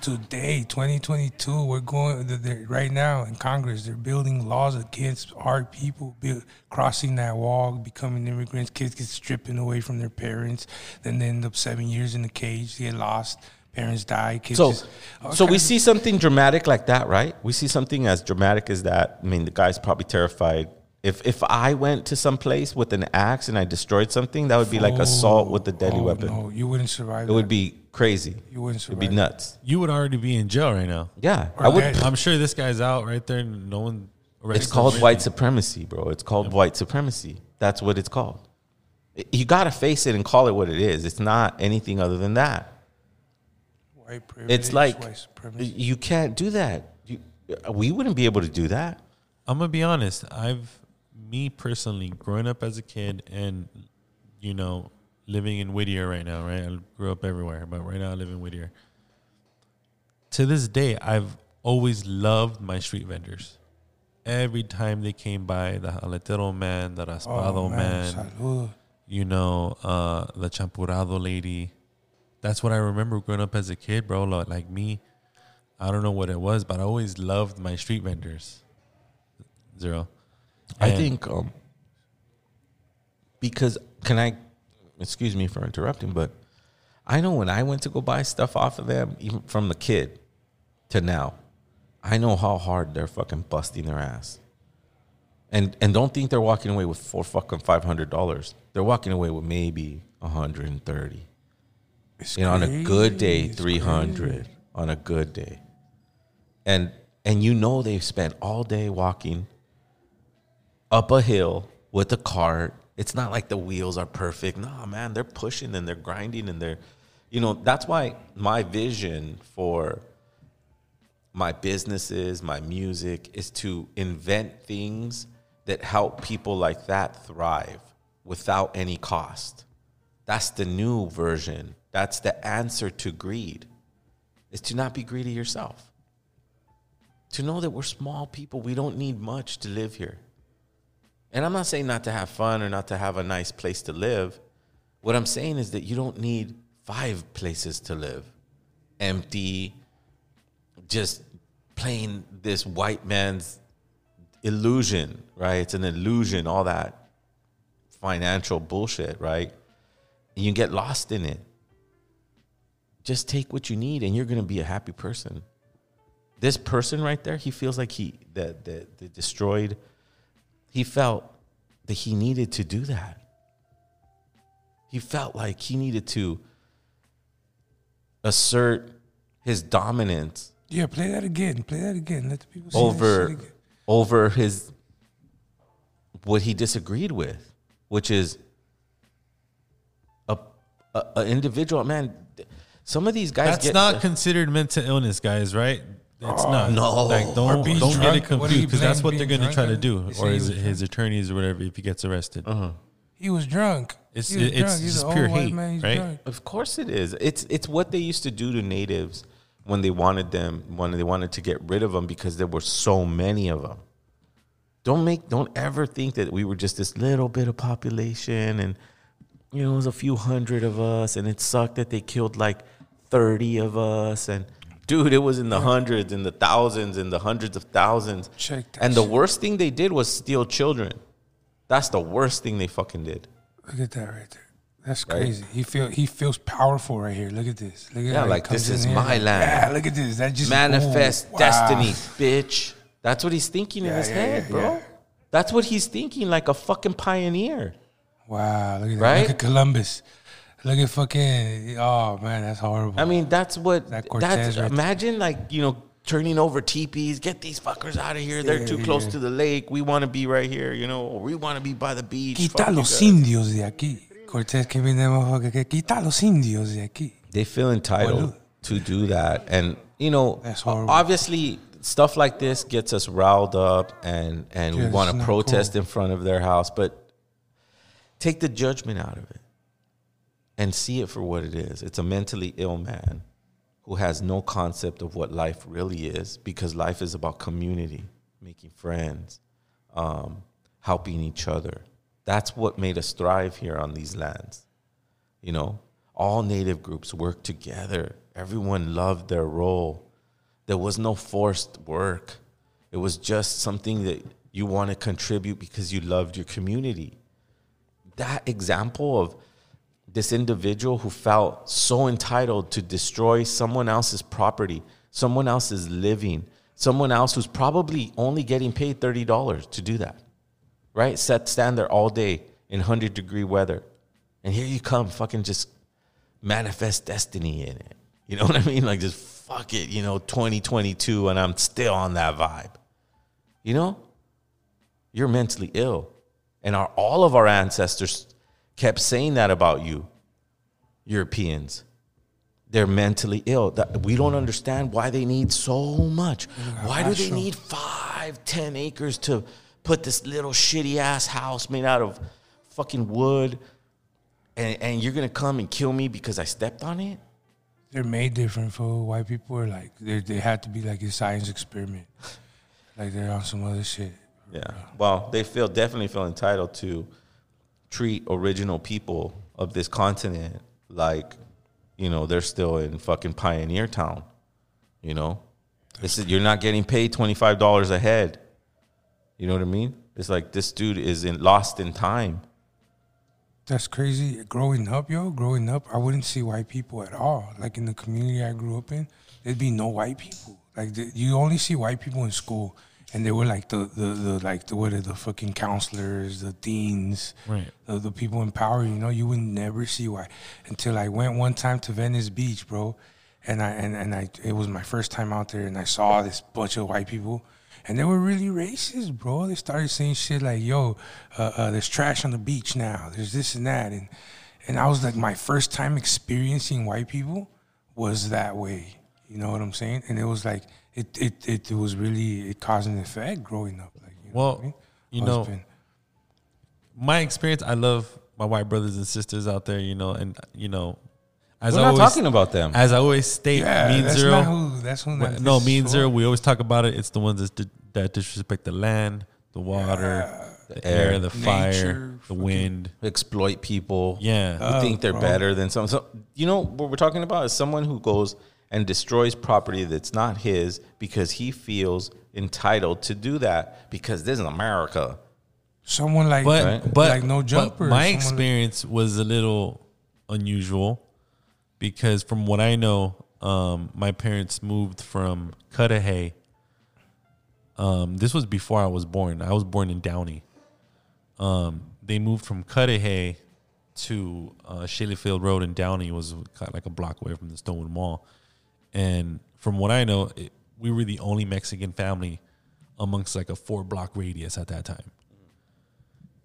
Today, 2022, we're going right now in Congress. They're building laws against our people build, crossing that wall, becoming immigrants. Kids get stripping away from their parents, then they end up seven years in the cage. They get lost. Parents die. Kids So, just, so we see something dramatic like that, right? We see something as dramatic as that. I mean, the guy's probably terrified. If if I went to some place with an axe and I destroyed something, that would be like assault with a deadly Oh, weapon. No, you wouldn't survive. It would be crazy. You wouldn't survive. It'd be nuts. You would already be in jail right now. Yeah, Or I would. dead. I'm sure this guy's out right there. No one. It's called him. white supremacy, bro. It's called white supremacy. That's what it's called. You got to face it and call it what it is. It's not anything other than that. White privilege, It's like white supremacy. you can't do that. You, we wouldn't be able to do that. I'm gonna be honest. I've me personally growing up as a kid and you know living in Whittier right now. Right, I grew up everywhere, but right now I live in Whittier. To this day, I've always loved my street vendors. Every time they came by, the jaletero man, the raspado Oh, man, man, you know, uh, the champurado lady. That's what I remember growing up as a kid, bro. Like, like me, I don't know what it was, but I always loved my street vendors. Zero. I And- think um, because can I excuse me for interrupting, but I know when I went to go buy stuff off of them, even from the kid to now, I know how hard they're fucking busting their ass. And and don't think they're walking away with four fucking five hundred dollars. They're walking away with maybe a hundred and thirty. You know, on a good day, three hundred. On a good day. And and you know they've spent all day walking up a hill with a cart. It's not like the wheels are perfect. No, man, they're pushing and they're grinding and they're, you know, that's why my vision for my businesses, my music is to invent things that help people like that thrive without any cost. That's the new version. That's the answer to greed. Is to not be greedy yourself. To know that we're small people, we don't need much to live here. And I'm not saying not to have fun or not to have a nice place to live. What I'm saying is that you don't need five places to live, empty, just playing this white man's illusion, right? It's an illusion, all that financial bullshit, right? And you get lost in it. Just take what you need and you're going to be a happy person. This person right there, he feels like he that that the destroyed he felt that he needed to do that. He felt like he needed to assert his dominance Yeah, play that again. Play that again. Let the people see over shit again. over his what he disagreed with, which is a, a, a individual man. Some of these guys That's get not considered mental illness, guys, right? It's Oh, not. no. Like don't don't get it What do you confused because that's what they're going to try to do, or say he his his attorneys or whatever if he gets arrested. Uh-huh. He was drunk. It's He was it's drunk. He's just pure old white hate, man. He's right? drunk. Of course it is. It's it's what they used to do to natives when they wanted them when they wanted to get rid of them because there were so many of them. Don't make don't ever think that we were just this little bit of population and you know it was a few hundred of us and it sucked that they killed like 30 of us and dude it was in the hundreds in the thousands in the hundreds of thousands. Check that and the worst thing they did was steal children. That's the worst thing they fucking did. Look at that right there. That's Right? crazy. He feel he feels powerful right here. Look at this. Look at Yeah, like this is here. my land. Yeah, look at this. That just manifest Ooh, wow. destiny, bitch. That's what he's thinking in his yeah, head, yeah, bro. yeah. That's what he's thinking, like a fucking pioneer. Wow, look at that. Right? Look at Columbus. Look at fucking. Oh man, that's horrible. I mean, that's what. That that's Cortez right there. imagine, like you know, turning over teepees. Get these fuckers out of here. They're Yeah, too close yeah. to the lake. We want to be right here. You know, we want to be by the beach. Quita you los indios de aquí. Cortez came in there, motherfucker. que Quita los indios de aquí. they feel entitled to do that and you know That's horrible. obviously stuff like this gets us riled up and and Yeah, we want to protest cool. in front of their house but take the judgment out of it and see it for what it is it's a mentally ill man who has no concept of what life really is because life is about community making friends um, helping each other that's what made us thrive here on these lands you know, all native groups worked together. Everyone loved their role. There was no forced work. It was just something that you want to contribute because you loved your community. That example of this individual who felt so entitled to destroy someone else's property, someone else's living, someone else who's probably only getting paid $30 to do that, right? Set, stand there all day in 100 degree weather. And here you come, fucking just manifest destiny in it. You know what I mean? Like just fuck it, you know, 2022, and I'm still on that vibe. You know? You're mentally ill. And our all of our ancestors kept saying that about you, Europeans. They're mentally ill. That we don't mm. understand why they need so much. Why do they need five, ten acres to put this little shitty ass house made out of fucking wood? And, and you're gonna come and kill me because I stepped on it? They're made different, for White people are like they they have to be like a science experiment. Like they're on some other shit. Yeah. Well, they feel definitely feel entitled to treat original people of this continent like, you know, they're still in fucking pioneer town. You know? This is you're not getting paid twenty five dollars a head. You know what I mean? It's like this dude is in lost in time. That's crazy. Growing up, yo, growing up, I wouldn't see white people at all. Like in the community I grew up in, there'd be no white people. Like the, you only see white people in school, and they were like the the, the like the what are the fucking counselors, the deans, Right. the, the people in power. You know, you would never see white until I went one time to Venice Beach, bro, and I and, and I it was my first time out there, and I saw this bunch of white people. And they were really racist, bro. They started saying shit like, "Yo, uh, uh, there's trash on the beach now. There's this and that." And and I was like, my first time experiencing white people was that way. You know what I'm saying? And it was like, it it it, it was really it caused an effect growing up. Like, you know Well, what I mean? you know, been- my experience, I love my white brothers and sisters out there, you know, and you know, as We're I not always, talking about them. As I always state, Yeah, mean that's zero. not who- that's who that- no, this mean is zero. We always talk about it. It's the ones that, di- that disrespect the land, the water, the air, the fire, the wind. exploit people. Yeah. who Oh, think they're bro. better than some. So you know what we're talking about is someone who goes and destroys property that's not his because he feels entitled to do that because this is America. Someone like but but like no but jumper. my someone experience was a little unusual because from what I know, um, my parents moved from Cudahy. Um, this was before I was born. I was born in Downey. Um, they moved from Cudahy to uh, Field Road in Downey. It was like a block away from the Stonewood Mall. And from what I know, it, we were the only Mexican family amongst like a four block radius at that time.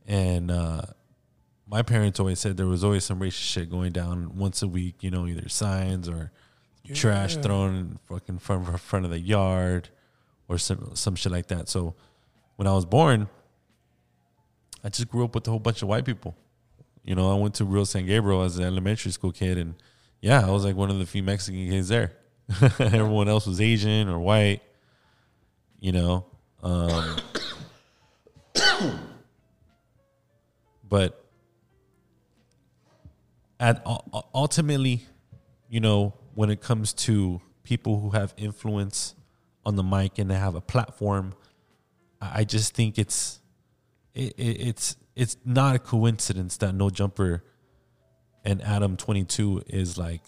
And uh, my parents always said there was always some racist shit going down once a week. You know, either signs or trash thrown in fucking front front of the yard or some some shit like that. So when I was born, I just grew up with a whole bunch of white people. You know, I went to Rio San Gabriel as an elementary school kid, and yeah, I was like one of the few Mexican kids there. Everyone else was Asian or white. You know, um, but at ultimately, you know, when it comes to people who have influence on the mic and they have a platform, I just think it's it, it, it's it's not a coincidence that No Jumper and Adam Twenty Two is like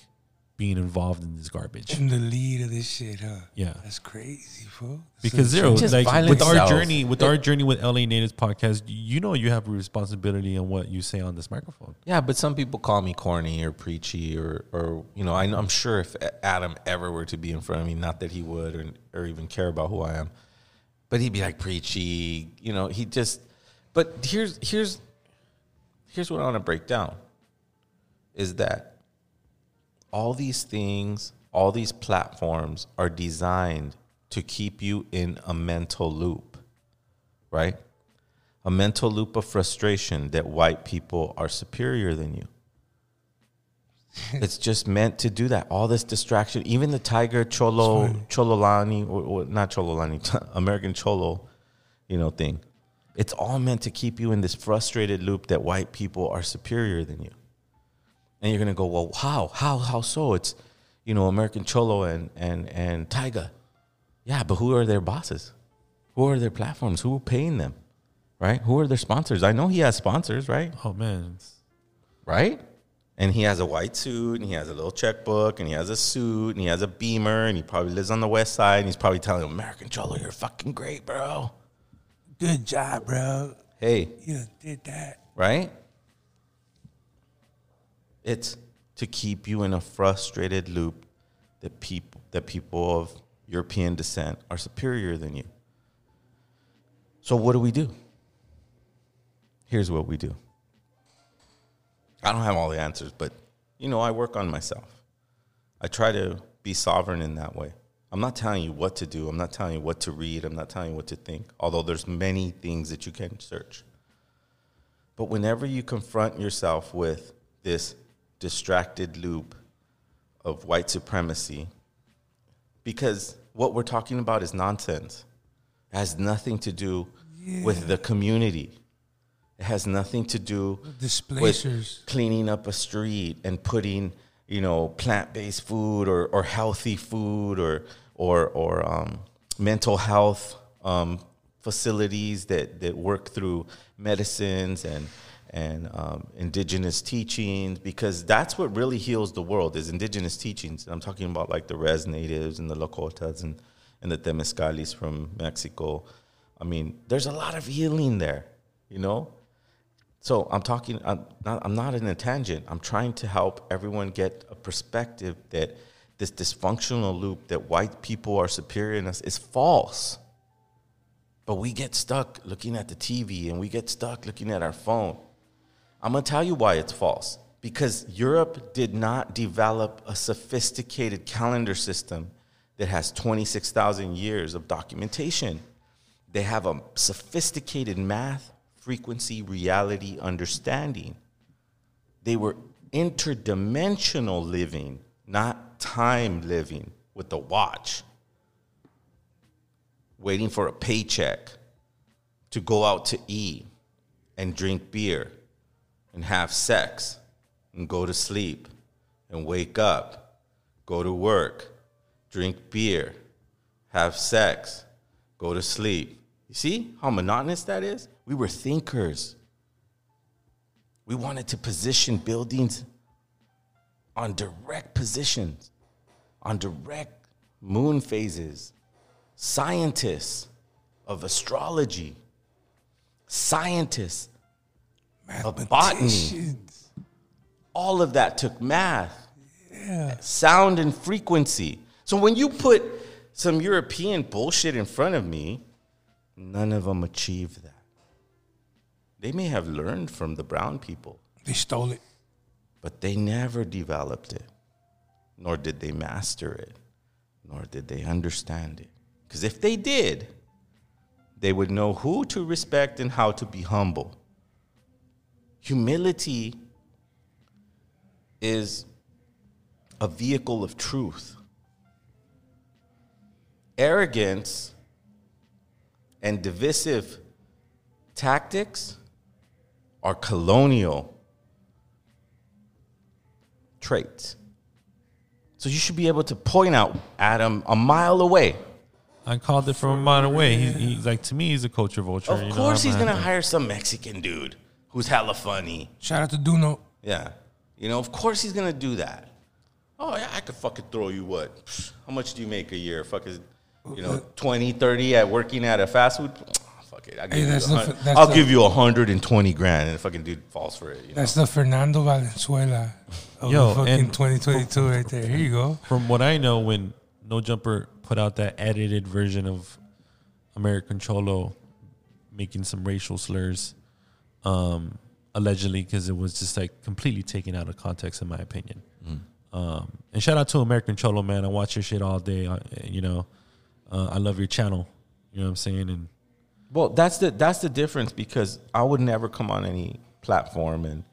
being involved in this garbage. in the lead of this shit, huh? Yeah. that's crazy, fool. Because So- zero, Just like violence with our sells. journey, with our journey with LA Natives podcast, you know you have a responsibility on what you say on this microphone. Yeah, but some people call me corny or preachy or, or you know, I, I'm sure if Adam ever were to be in front of me, not that he would or, or even care about who I am, but he'd be like preachy, you know, he just, but here's, here's, here's what I want to break down is that all these things, all these platforms are designed to keep you in a mental loop, right? A mental loop of frustration that white people are superior than you. it's just meant to do that. All this distraction, even the Tyga Cholo Chololani or, or not Chololani, American Cholo, you know, thing. It's all meant to keep you in this frustrated loop that white people are superior than you. And you're gonna go, well, how, how, how so? It's, you know, American Cholo and and and Tyga. Yeah, but who are their bosses? Who are their platforms? Who are paying them? Right? Who are their sponsors? I know he has sponsors, right? Oh man, right? And he has a white suit, and he has a little checkbook, and he has a suit, and he has a Beamer, and he probably lives on the west side, and he's probably telling American Cholo, "You're fucking great, bro." Good job, bro. Hey, You did that. right? It's to keep you in a frustrated loop that people that people of European descent are superior than you. So what do we do? Here's what we do. I don't have all the answers, but you know, I work on myself. I try to be sovereign in that way. I'm not telling you what to do. I'm not telling you what to read. I'm not telling you what to think. Although there's many things that you can search. But whenever you confront yourself with this distracted loop of white supremacy, because what we're talking about is nonsense. It has nothing to do with the community. It has nothing to do with cleaning up a street and putting, you know, plant-based food or, or healthy food or or or um, mental health um, facilities that that work through medicines and and um, indigenous teachings because that's what really heals the world is indigenous teachings. I'm talking about like the Res natives and the Lakotas and and the Temescalis from Mexico. I mean, there's a lot of healing there, you know. So I'm talking. I'm not, I'm not in a tangent. I'm trying to help everyone get a perspective that this dysfunctional loop that white people are superior in us is false. But we get stuck looking at the TV and we get stuck looking at our phone. I'm gonna tell you why it's false. Because Europe did not develop a sophisticated calendar system that has 26,000 years of documentation. They have a sophisticated math, frequency, reality understanding. They were interdimensional living, not time living with a watch, waiting for a paycheck to go out to eat and drink beer and have sex and go to sleep and wake up, go to work, drink beer, have sex, go to sleep. You see how monotonous that is? We were thinkers. We wanted to position buildings on direct positions, on direct moon phases. Scientists of astrology, scientists of botany. All of that took math, Yeah. sound, and frequency. So when you put some European bullshit in front of me, none of them achieved that. They may have learned from the brown people. They stole it. But they never developed it, nor did they master it, nor did they understand it. Because if they did, they would know who to respect and how to be humble. Humility is a vehicle of truth. Arrogance and divisive tactics are colonial traits. So you should be able to point out Adam a mile away. I called it from a mile away. He's, he's like to me, he's a culture vulture. Of you know, course, he's gonna gonna have to- hire some Mexican dude who's hella funny. Shout out to Duno. Yeah, you know, of course he's gonna do that. Oh yeah, I could fucking throw you what? Psh, How much do you make a year? Fucking, you know, uh, 20, 30 at working at a fast food. Fuck it, I'll give, Hey, you, a the hun- that's I'll the- give you 120 grand, and the fucking dude falls for it. You know? That's the Fernando Valenzuela of Yo, the fucking and- 2022 right there. Here you go. From what I know, when No Jumper put out that edited version of American Cholo making some racial slurs, um, allegedly, because it was just like completely taken out of context, in my opinion. Mm. Um, and shout out to American Cholo, man. I watch your shit all day. I, you know, uh, I love your channel. You know what I'm saying? And Well, that's the that's the difference because I would never come on any platform and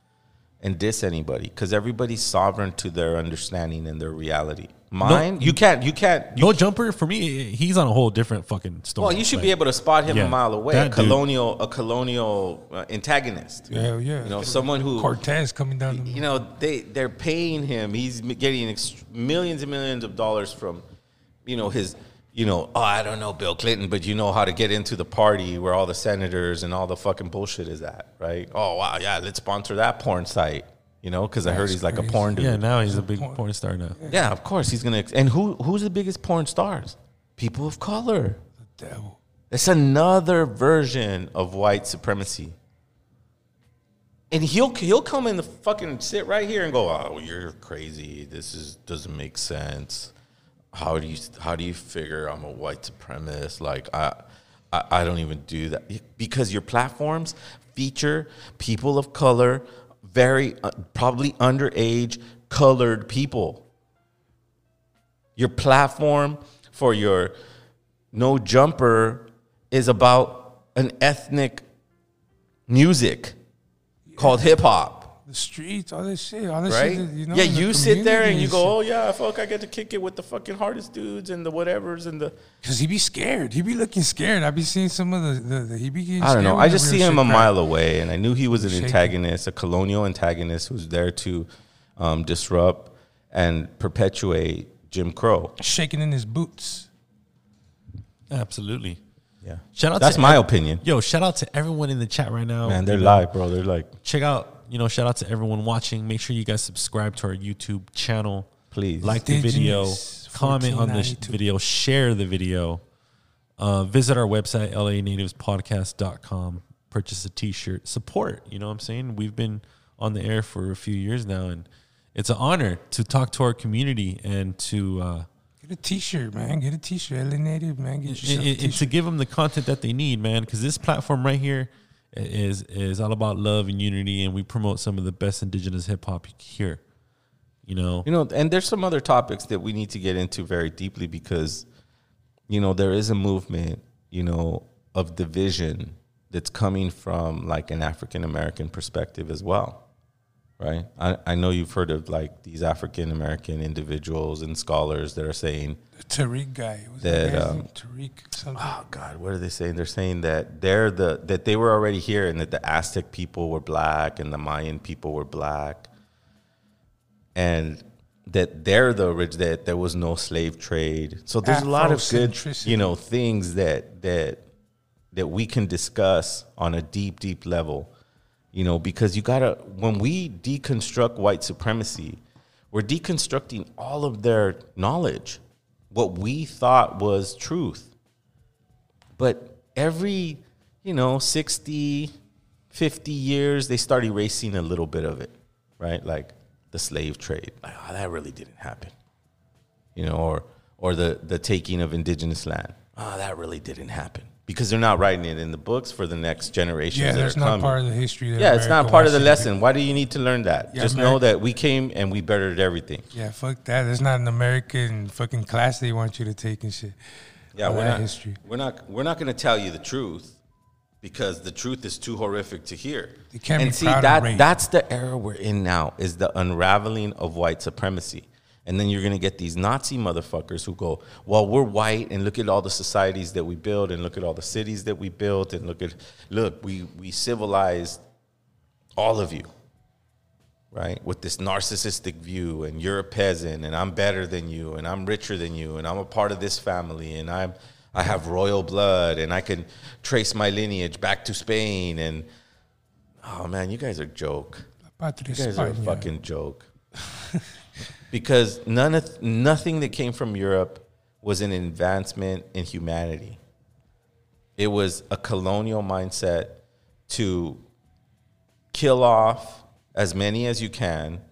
and diss anybody because everybody's sovereign to their understanding and their reality. Mine, you can't, you can't. no jumper for me. He's on a whole different fucking story. Well, you should Like, be able to spot him yeah, a mile away. A that dude- colonial, a colonial uh, antagonist. Yeah, yeah. You know, someone who Cortez coming down. The, you know they they're paying him. He's getting ex- millions and millions of dollars from, you know, his. You know, oh, I don't know Bill Clinton, but you know how to get into the party where all the senators and all the fucking bullshit is at, right? Oh wow, yeah, let's sponsor that porn site. You know, because I heard That's he's like a porn dude. Yeah, now he's a big porn star now. Yeah, of course he's gonna. And who who's the biggest porn stars? People of color. The devil. It's another version of white supremacy. And he'll he'll come in the fucking sit right here and go, "Oh, you're crazy. This is doesn't make sense. How do you how do you figure I'm a white supremacist? Like I I, I don't even do that because your platforms feature people of color, very uh, probably underage colored people. Your platform for your no jumper is about an ethnic music called hip hop. The streets, all this shit, all this Right? shit. that, You know, yeah, the you sit there and you go, shit. "Oh yeah, fuck! I get to kick it with the fucking hardest dudes and the whatevers and the." Cause he be scared. He be looking scared. I be seeing some of the, the, the he be getting I don't know. I just see him a crack. mile away, and I knew he was an Shaking. antagonist, a colonial antagonist who's there to um, disrupt and perpetuate Jim Crow. Shaking in his boots. Absolutely. Yeah. Shout out. That's to my ev- opinion. Yo, shout out to everyone in the chat right now. Man, they're You know, live, bro. They're like, check out. You know, shout out to everyone watching. Make sure you guys subscribe to our YouTube channel. Please like the video, comment on this video, share the video. Uh, visit our website lanativespodcast.com. Purchase a T-shirt. Support. You know what I'm saying? We've been on the air for a few years now, and it's an honor to talk to our community and to. Uh, Get a T-shirt, man. Get a T-shirt. LA Native, man. Get and- yourself a and- and T-shirt. to give them the content that they need, man. Because this platform right here is is all about love and unity, and we promote some of the best indigenous hip hop here. You know, You know, and there's some other topics that we need to get into very deeply because, you know, there is a movement, you know, of division that's coming from like an African American perspective as well. Right? I, I know you've heard of like these African American individuals and scholars that are saying The Tariq guy. Was that um. Tariq something. oh god what are they saying they're saying that they're the that they were already here and that the aztec people were black and the mayan people were black and that they're the orig- that there was no slave trade so there's a lot of good you know things that that that we can discuss on a deep deep level you know because you gotta when we deconstruct white supremacy we're deconstructing all of their knowledge what we thought was truth but every, you know, 60, 50 years, they start erasing a little bit of it, right? Like the slave trade. Like, oh, that really didn't happen. You know, or or the, the taking of indigenous land. Oh, that really didn't happen. Because they're not writing it in the books for the next generations. Yeah, that that's not coming. part of the history Yeah, it's not part of the you lesson. Why do you need to learn that? Yeah, Just Ameri- know that we came and we bettered everything. Yeah, fuck that. It's not an American fucking class they want you to take and shit. Yeah, we're not, history. we're not we're not going to tell you the truth because the truth is too horrific to hear. They can't and be see proud of that that's the era we're in now is the unraveling of white supremacy. And then you're going to get these Nazi motherfuckers who go, "Well, we're white and look at all the societies that we built and look at all the cities that we built and look at look, we we civilized all of you." right? With this narcissistic view, and you're a peasant, and I'm better than you, and I'm richer than you, and I'm a part of this family, and I'm I have royal blood, and I can trace my lineage back to Spain, and oh man, you guys are joke. You guys are a fucking joke. because none of nothing that came from Europe was an advancement in humanity. It was a colonial mindset to kill off as many as you can,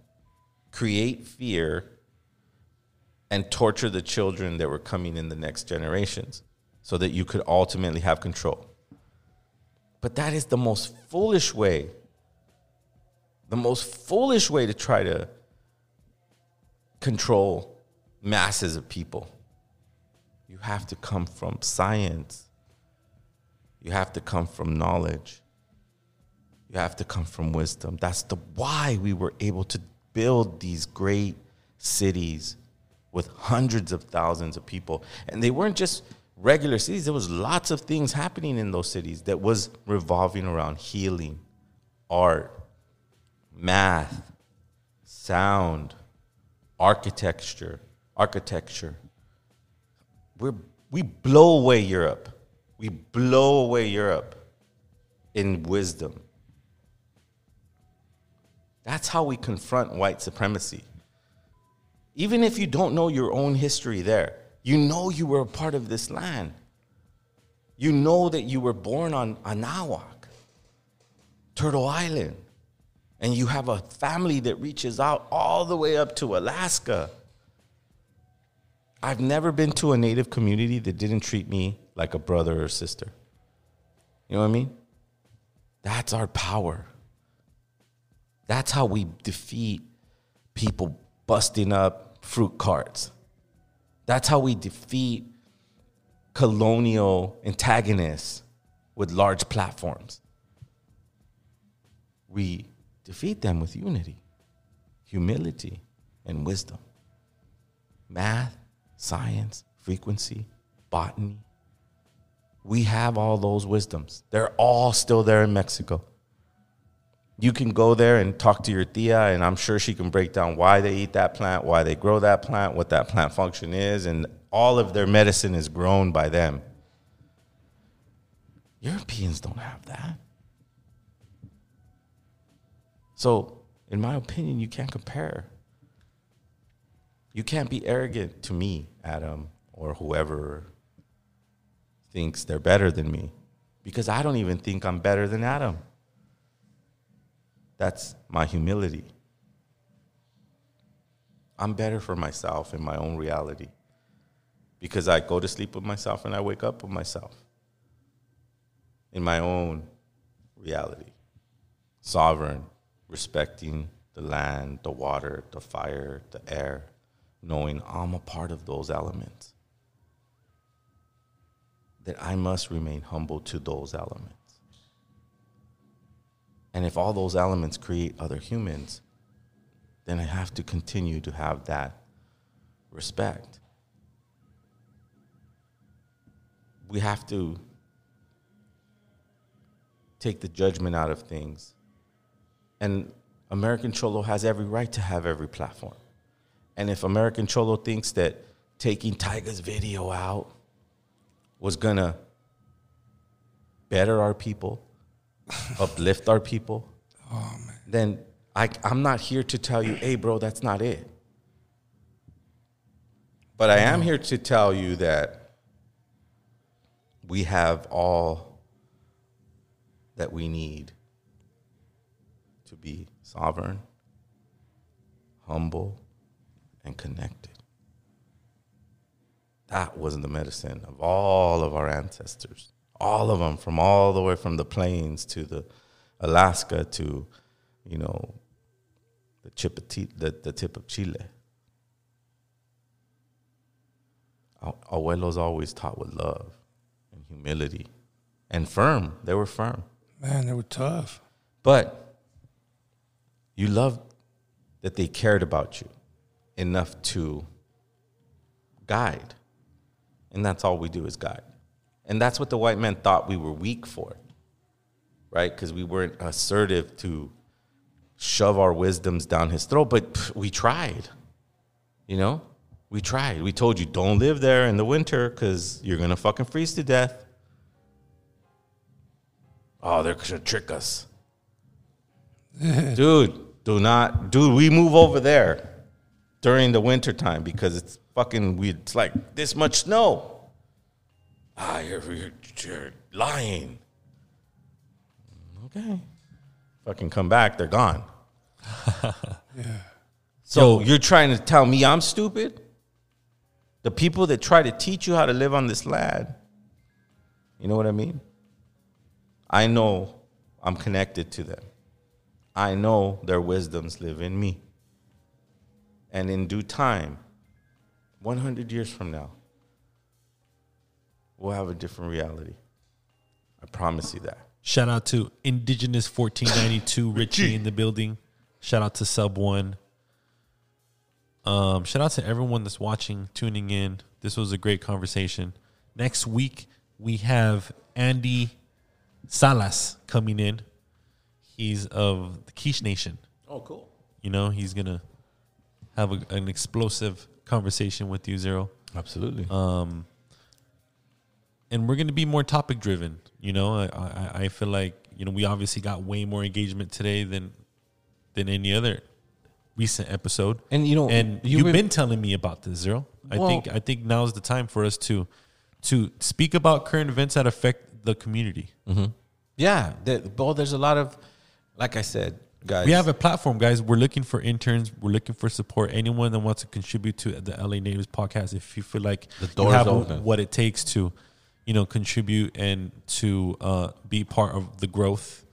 create fear, and torture the children that were coming in the next generations so that you could ultimately have control. But that is the most foolish way, the most foolish way to try to control masses of people. You have to come from science. You have to come from knowledge. You have to come from wisdom. That's the why we were able to build these great cities with hundreds of thousands of people. And they weren't just regular cities. There was lots of things happening in those cities that was revolving around healing, art, math, sound, architecture, architecture. We're, we blow away Europe. We blow away Europe in wisdom. That's how we confront white supremacy. Even if you don't know your own history there, you know you were a part of this land. You know that you were born on Anahuac, Turtle Island, and you have a family that reaches out all the way up to Alaska. I've never been to a native community that didn't treat me like a brother or sister. You know what I mean? That's our power. That's how we defeat people busting up fruit carts. That's how we defeat colonial antagonists with large platforms. We defeat them with unity, humility, and wisdom. Math, science, frequency, botany. We have all those wisdoms. They're all still there in Mexico. You can go there and talk to your tia, and I'm sure she can break down why they eat that plant, why they grow that plant, what that plant function is, and all of their medicine is grown by them. Europeans don't have that. So, in my opinion, you can't compare. You can't be arrogant to me, Adam, or whoever thinks they're better than me, because I don't even think I'm better than Adam. That's my humility. I'm better for myself in my own reality because I go to sleep with myself and I wake up with myself in my own reality. Sovereign, respecting the land, the water, the fire, the air, knowing I'm a part of those elements. That I must remain humble to those elements. And if all those elements create other humans, then I have to continue to have that respect. We have to take the judgment out of things. And American Cholo has every right to have every platform. And if American Cholo thinks that taking Tyga's video out was gonna better our people, uplift our people, oh, then I, I'm not here to tell you, hey, bro, that's not it. But I am here to tell you that we have all that we need to be sovereign, humble, and connected. That was the medicine of all of our ancestors, all of them, from all the way from the plains to the Alaska to, you know, the, Chipati, the, the tip of Chile. Our Abuelos always taught with love and humility and firm. They were firm. Man, they were tough. But you loved that they cared about you enough to guide. And that's all we do is guide. And that's what the white men thought we were weak for, right? Because we weren't assertive to shove our wisdoms down his throat. But pff, we tried, you know? We tried. We told you, don't live there in the winter because you're going to fucking freeze to death. Oh, they're going to trick us. dude, do not. Dude, we move over there during the winter time because it's fucking, we, it's like this much snow. Ah, you're, you're, you're lying. Okay. Fucking come back, they're gone. Yeah. So you're trying to tell me I'm stupid? The people that try to teach you how to live on this land, you know what I mean? I know I'm connected to them. I know their wisdoms live in me. And in due time, 100 years from now, we'll have a different reality. I promise you that. Shout out to Indigenous 1492 Richie in the building. Shout out to Sub One. Um, shout out to everyone that's watching, tuning in. This was a great conversation. Next week we have Andy Salas coming in. He's of the Quiche Nation. Oh, cool. You know, he's gonna have a, an explosive conversation with you, Zero. Absolutely. Um, and we're gonna be more topic driven. You know, I, I I feel like you know we obviously got way more engagement today than than any other recent episode. And, you know, and you've you've been- been, telling me about this, Zero. I Well- think I think now is the time for us to to speak about current events that affect the community. Mm-hmm. Yeah. There, well, there's a lot of, like I said, guys. We have a platform, guys. We're looking for interns. We're looking for support. Anyone that wants to contribute to the LA Natives podcast, if you feel like The you door's have open. what it takes to, you know, contribute and to uh, be part of the growth,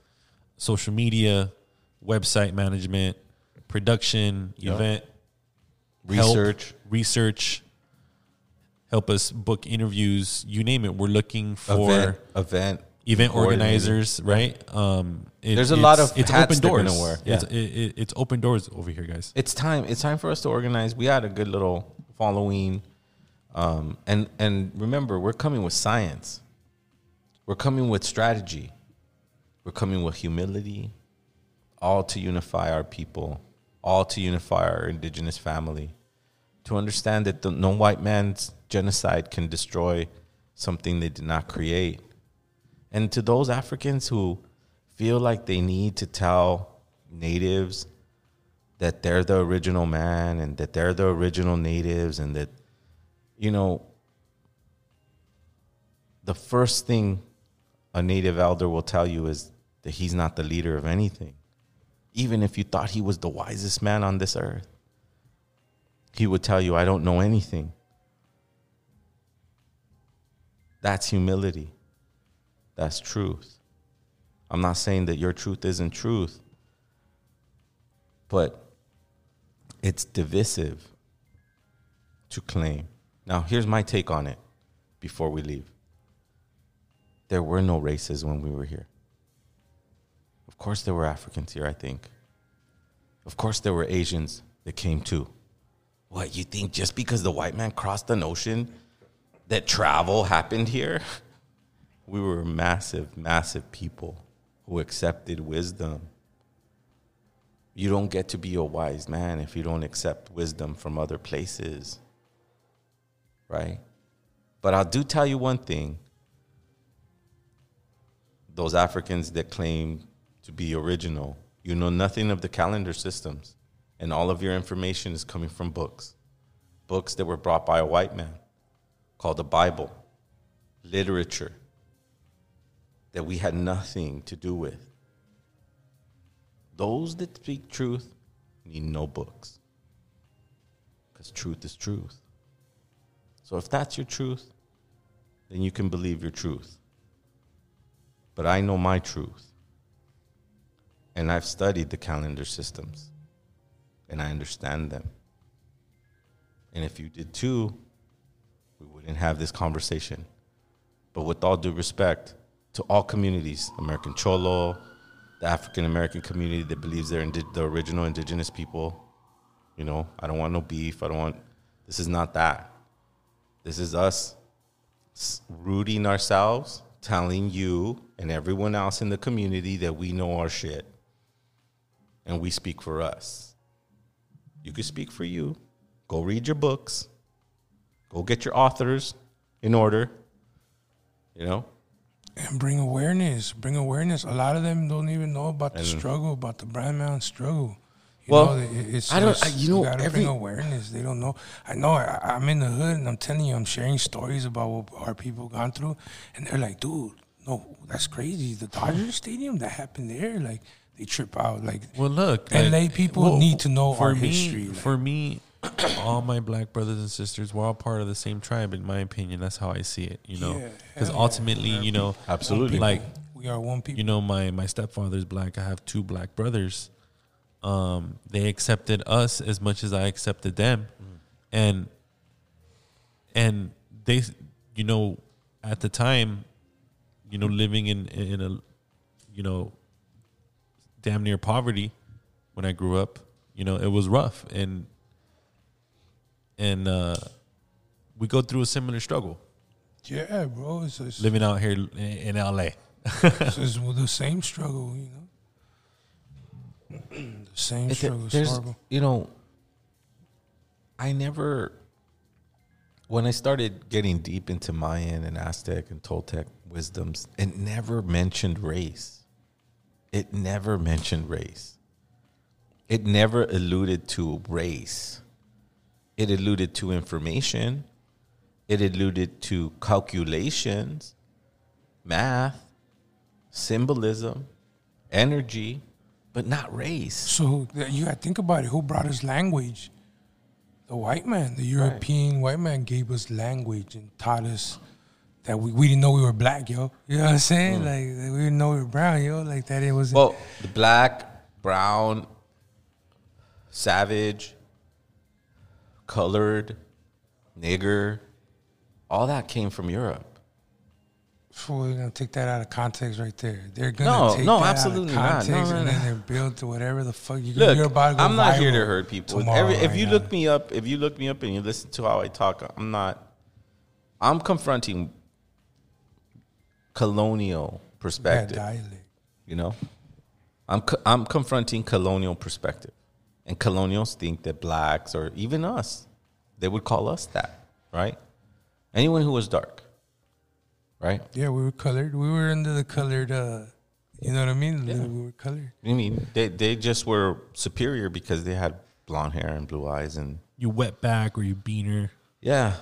social media, website management, production, Yeah. event, help, Research. research. Help us book interviews. You name it. We're looking for Event- event event organizers, right? Um, it- There's a lot of it's hats open they're doors. gonna wear. It's, Yeah. it, it- it's open doors over here, guys. it's time. It's time for us to organize. We had a good little following, um, and and remember, we're coming with science. We're coming with strategy. We're coming with humility, all to unify our people, all to unify our indigenous family, to understand that the, no white man's genocide can destroy something they did not create. And to those Africans who feel like they need to tell natives that they're the original man and that they're the original natives and that, you know, the first thing a native elder will tell you is that he's not the leader of anything. Even if you thought he was the wisest man on this earth, he would tell you, I don't know anything. That's humility. That's truth. I'm not saying that your truth isn't truth, but it's divisive to claim. Now, here's my take on it before we leave. There were no races when we were here. Of course, there were Africans here, I think. Of course, there were Asians that came too. What, you think just because the white man crossed an ocean that travel happened here? We were massive, massive people who accepted wisdom. You don't get to be a wise man if you don't accept wisdom from other places. Right? But I'll do tell you one thing. Those Africans that claim to be original, you know nothing of the calendar systems. And all of your information is coming from books. Books that were brought by a white man called the Bible, literature that we had nothing to do with. Those that speak truth need no books. Because truth is truth. So if that's your truth, then you can believe your truth. But I know my truth. And I've studied the calendar systems. And I understand them. And if you did too, we wouldn't have this conversation. But with all due respect to all communities, American Cholo, the African American community that believes they're indi- the original indigenous people, you know, I don't want no beef. I don't want, this is not that. This is us rooting ourselves, telling you and everyone else in the community that we know our shit. And we speak for us. You can speak for you. Go read your books. Go get your authors in order. You know? And bring awareness. Bring awareness. A lot of them don't even know about the struggle, about the brand mountain struggle. You Well, know, it- it's I don't- just- I- you know, gotta every- bring awareness. They don't know. I know. I, I'm in the hood, and I'm telling you, I'm sharing stories about what our people gone through, and they're like, "Dude, no, that's crazy. The Dodger Stadium that happened there, like." They trip out like Well, look, LA like, people well, need to know for our me, history. like- For me, all my black brothers and sisters, we're all part of the same tribe. In my opinion, that's how I see it. You know, because yeah. ultimately, you know, Absolutely. like we are one people. you know, my my stepfather's black. I have two black brothers. Um, they accepted us as much as I accepted them, and and they, you know, at the time, you know, living in in a, you know, damn near poverty when I grew up. You know, it was rough, and and uh, we go through a similar struggle yeah, bro, it's, it's, living out here in, in LA. it's, it's the same struggle. You know, the same It- struggle. There's, horrible. you know, I never, when I started getting deep into Mayan and Aztec and Toltec wisdoms, it never mentioned race. It never mentioned race. It never alluded to race. It alluded to information. It alluded to calculations, math, symbolism, energy, but not race. So you got to think about it. Who brought us language? The white man, the European white man, gave us language and taught us that we, we didn't know we were black, yo. You know what I'm saying? Like we didn't know we were brown, yo. Like that it was. Mm. Well, the black, brown, savage, colored, nigger, all that came from Europe. Fool, we're gonna take that out of context right there. They're gonna No, take no, that absolutely out not. of No, context no, and then they're built to whatever the fuck you Look, you're about to go I'm not here to hurt people. Every, if right you now. look me up, if you look me up and you listen to how I talk, I'm not. I'm confronting colonial perspective. dialect. You know, I'm co- I'm confronting colonial perspective, and colonials think that blacks or even us, they would call us that, right? Anyone who was dark, right? Yeah, we were colored. We were under the colored. uh You know what I mean? Yeah. We were colored. I mean, they they just were superior because they had blonde hair and blue eyes and You wet back or you beaner. Yeah.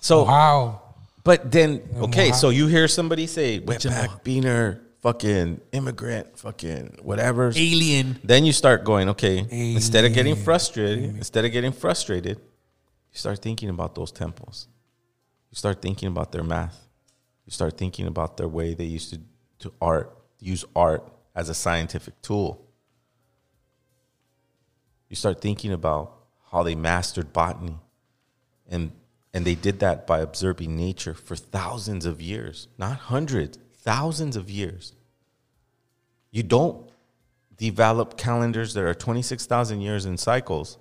So wow. But then okay, Moha- so you hear somebody say Which is wetback, beaner, fucking immigrant, fucking whatever, Alien. Then you start going, okay. Instead of getting frustrated, instead of getting frustrated, you start thinking about those temples. You start thinking about their math. You start thinking about their way they used to to art, use art as a scientific tool. You start thinking about how they mastered botany and and they did that by observing nature for thousands of years, not hundreds, thousands of years. You don't develop calendars that are 26,000 years in cycles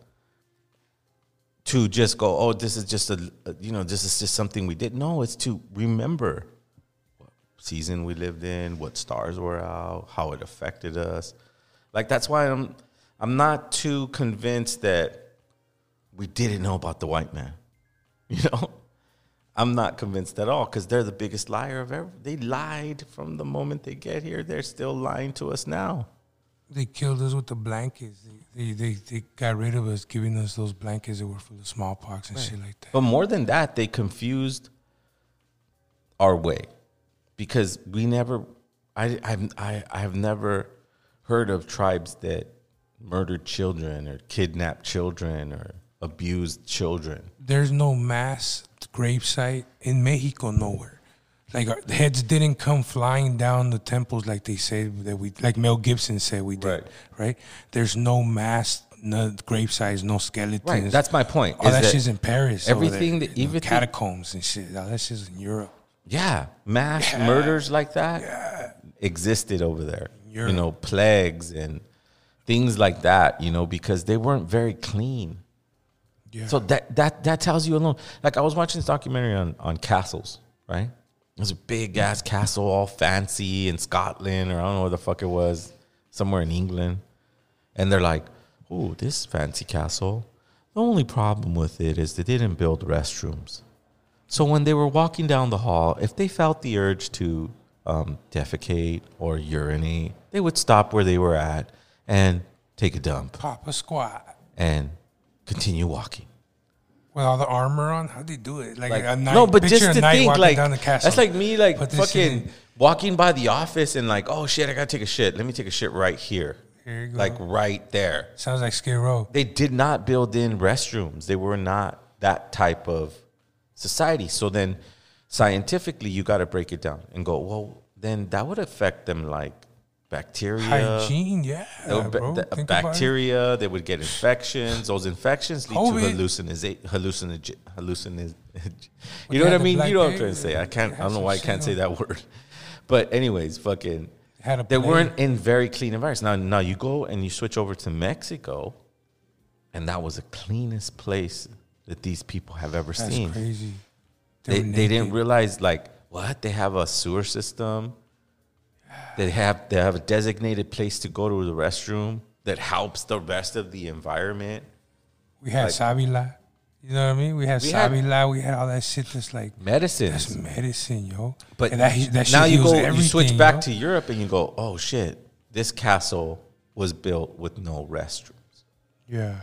to just go, oh, this is just a, you know, this is just something we did. No, it's to remember what season we lived in, what stars were out, how it affected us. Like that's why I'm, I'm not too convinced that we didn't know about the white man. You know, I'm not convinced at all because they're the biggest liar of ever. They lied from the moment they get here. They're still lying to us now. They killed us with the blankets. They, they, they, they got rid of us, giving us those blankets that were full of smallpox and shit like that. But more than that, they confused our way because we never, I, I've, I, I have never heard of tribes that murdered children or kidnapped children or abused children. There's no mass gravesite in Mexico nowhere. Like our the heads didn't come flying down the temples like they said that we, like Mel Gibson said we did. Right. There's no mass, no grave sites, no skeletons. Right, that's my point, All is that, that shit's in Paris. everything that- everything- catacombs and shit. All that shit's in Europe. Yeah, mass murders like that existed over there. You know, plagues and things like that. You know, because they weren't very clean. Yeah. So that that that tells you alone. Like I was watching this documentary on on castles, right? It was a big ass castle, all fancy in Scotland, or I don't know where the fuck it was, somewhere in England. And they're like, "Oh, this fancy castle. The only problem with it is they didn't build restrooms. So when they were walking down the hall, if they felt the urge to um, defecate or urinate, they would stop where they were at and take a dump Pop a squat. and continue walking. With all the armor on, how'd they do it? Like, Like, a knight, no, but picture just a to think, walking like down the castle. that's like me, like Put this fucking walking by the office and like, oh shit, I gotta take a shit. Let me take a shit right here, Here you go. like right there. Sounds like Skid Row. They did not build in restrooms. They were not that type of society. So then, scientifically, you got to break it down and go, well, then that would affect them like bacteria, Hygiene, yeah, bro. the- Think about it. bacteria. They would get infections. Those infections lead COVID. to hallucinogen, halluciniz- Well, You know what I mean? You know what I'm trying to say. I can't. I don't know why I can't say that word. But anyways, fucking. They weren't in very clean environments. Now, now you go and you switch over to Mexico, and that was the cleanest place that these people have ever That's seen. crazy. They, they didn't realize like what they have a sewer system. They have they have a designated place to go to the restroom that helps the rest of the environment. We had Like- Savila. You know what I mean? We had We had- Savila. We had all that shit that's like Medicines. That's medicine, yo. But And that, that now you go, you switch back yo. to Europe and you go, oh shit, this castle was built with no restrooms. Yeah.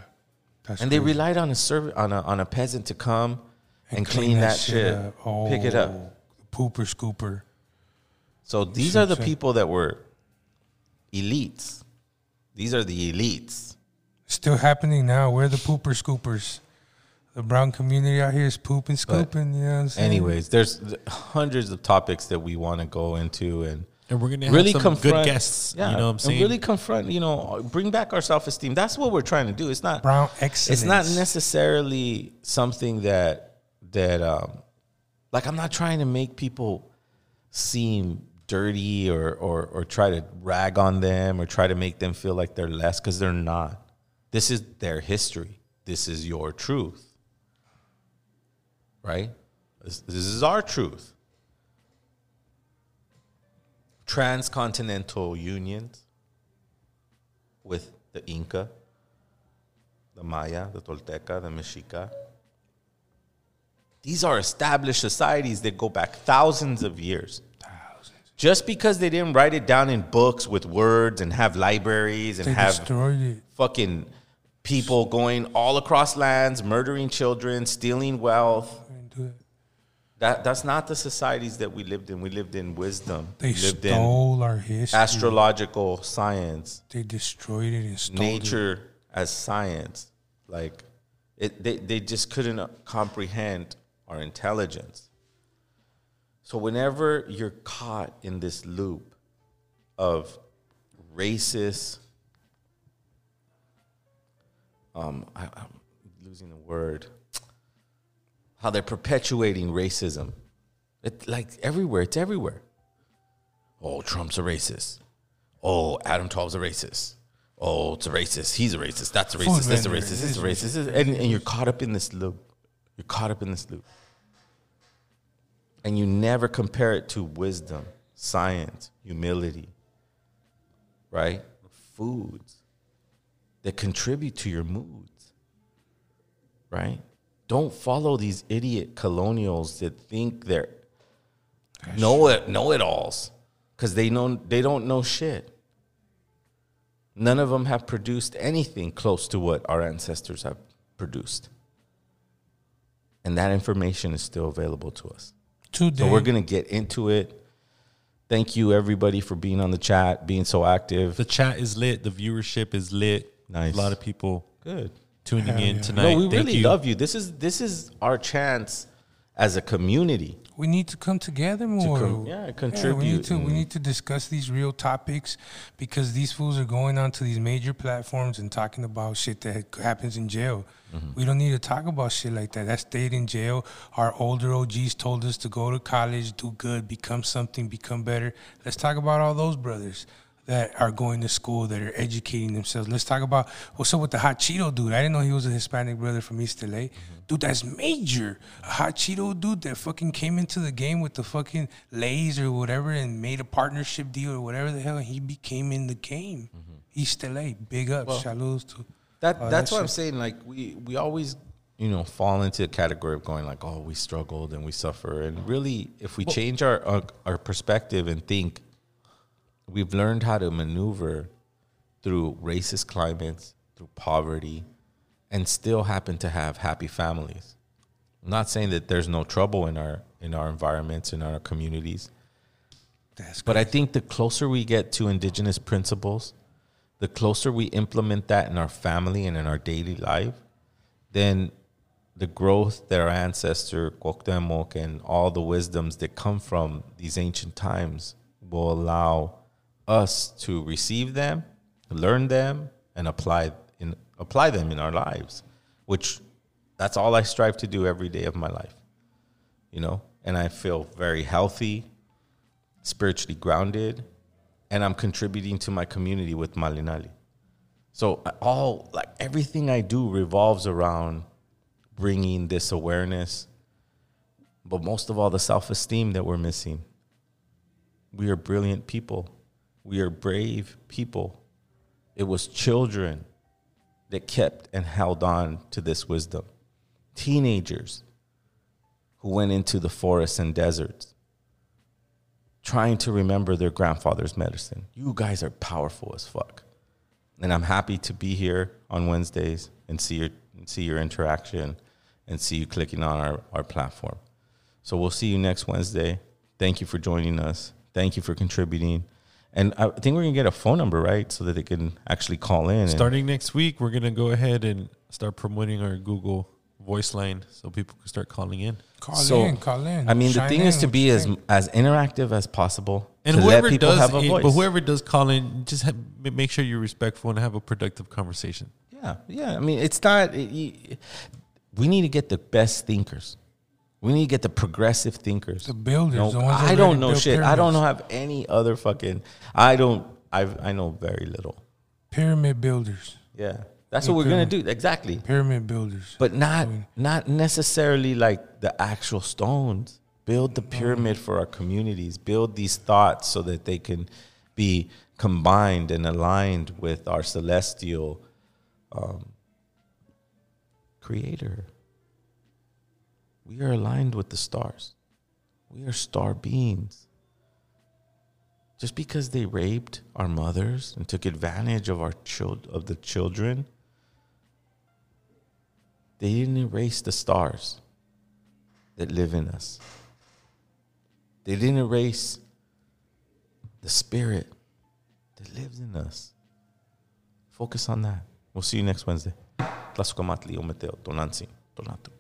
That's and they relied on a serv- on a on a peasant to come and, clean, that, shit, up. pick it up. Oh, Pooper scooper. So these Should are the say. people that were elites. These are the elites. Still happening now. We're the pooper scoopers. The brown community out here is pooping, scooping. you know what I'm saying? Anyways, there's hundreds of topics that we want to go into and And we're gonna have some good guests, Yeah, you know what I'm saying? And really confront, you know, bring back our self esteem. That's what we're trying to do. It's not brown It's not necessarily something that that um like I'm not trying to make people seem dirty or or or try to rag on them or try to make them feel like they're less cuz they're not. This is their history. This is your truth. Right? This, this is our truth. Transcontinental unions with the Inca, the Maya, the Tolteca, the Mexica. These are established societies that go back thousands of years. Just because they didn't write it down in books with words and have libraries and They have destroyed it. fucking people going all across lands, murdering children, stealing wealth. That that's not the societies that we lived in. We lived in wisdom. They we lived stole our history. astrological science, They destroyed it and stole nature as science. Like it, they they just couldn't comprehend our intelligence. So whenever you're caught in this loop of racist, um, I, I'm losing the word. How they're perpetuating racism, it like everywhere. It's everywhere. Oh, Trump's a racist. Oh, Adam 12's a racist. oh, it's a racist. He's a racist. That's a racist. This is a racist. This is a racist. And, and you're caught up in this loop. You're caught up in this loop. And you never compare it to wisdom, science, humility, right? Foods that contribute to your moods, right? Don't follow these idiot colonials that think they're know it know it alls because they know they don't know shit. None of them have produced anything close to what our ancestors have produced, and that information is still available to us. Today. So we're gonna get into it. Thank you everybody for being on the chat, being so active. The chat is lit. The viewership is lit. Nice. A lot of people Good. tuning Hell in yeah. tonight. No, we Thank really you. love you. This is this is our chance as a community. We need to come together more. com- yeah, we contribute need to we need to discuss these real topics because these fools are going onto these major platforms and talking about shit that happens in jail. Mm-hmm. We don't need to talk about shit like that. That stayed in jail. Our older OGs told us to go to college, do good, become something, become better. Let's talk about all those brothers that are going to school, that are educating themselves. Let's talk about what's up with the hot Cheeto dude. I didn't know he was a Hispanic brother from East LA. Mm-hmm. Dude, that's major. A hot Cheeto dude that fucking came into the game with the fucking Lays or whatever and made a partnership deal or whatever the hell. And he became in the game. East LA, big up. Well, Saludos to That that's that what I'm saying. Like we we always you know fall into a category of going like, oh, we struggled and we suffer, and really, if we change our, our our perspective and think, we've learned how to maneuver through racist climates, through poverty, and still happen to have happy families. I'm not saying that there's no trouble in our in our environments in our communities. That's But I think the closer we get to indigenous principles, the closer we implement that in our family and in our daily life, then the growth that our ancestor Cuauhtémoc and all the wisdoms that come from these ancient times will allow us to receive them, learn them, and apply in apply them in our lives. Which that's all I strive to do every day of my life. You know, and I feel very healthy, spiritually grounded, and I'm contributing to my community with Malinali. So all like everything I do revolves around bringing this awareness, but most of all the self-esteem that we're missing. We are brilliant people. We are brave people. It was children that kept and held on to this wisdom. Teenagers who went into the forests and deserts trying to remember their grandfather's medicine. You guys are powerful as fuck. And I'm happy to be here on Wednesdays and see your see your interaction and see you clicking on our, our platform. So we'll see you next Wednesday. Thank you for joining us. Thank you for contributing. And I think we're gonna get a phone number, right? So that they can actually call in. and- Starting next week, we're gonna go ahead and start promoting our Google voice line so people can start calling in. Call so, in, call in. I mean, the thing in, is to be as think? as interactive as possible And to whoever let people does, have a voice. but whoever does call in, just have, make sure you're respectful and have a productive conversation. Yeah, yeah. I mean, it's not. It, you- we need to get the best thinkers. We need to get the progressive thinkers, the builders, the ones that I don't know shit. I don't pyramids. have any other fucking. I don't. I I know very little. Pyramid builders. Yeah, that's Yeah, what we're gonna do. Exactly. Pyramid builders. But not not necessarily like the actual stones. Build the pyramid for our communities. Build these thoughts so that they can be combined and aligned with our celestial um, creator. We are aligned with the stars. We are star beings. Just because they raped our mothers and took advantage of our child of the children, they didn't erase the stars that live in us. They didn't erase the spirit that lives in us. Focus on that. We'll see you next Wednesday. Tonatu.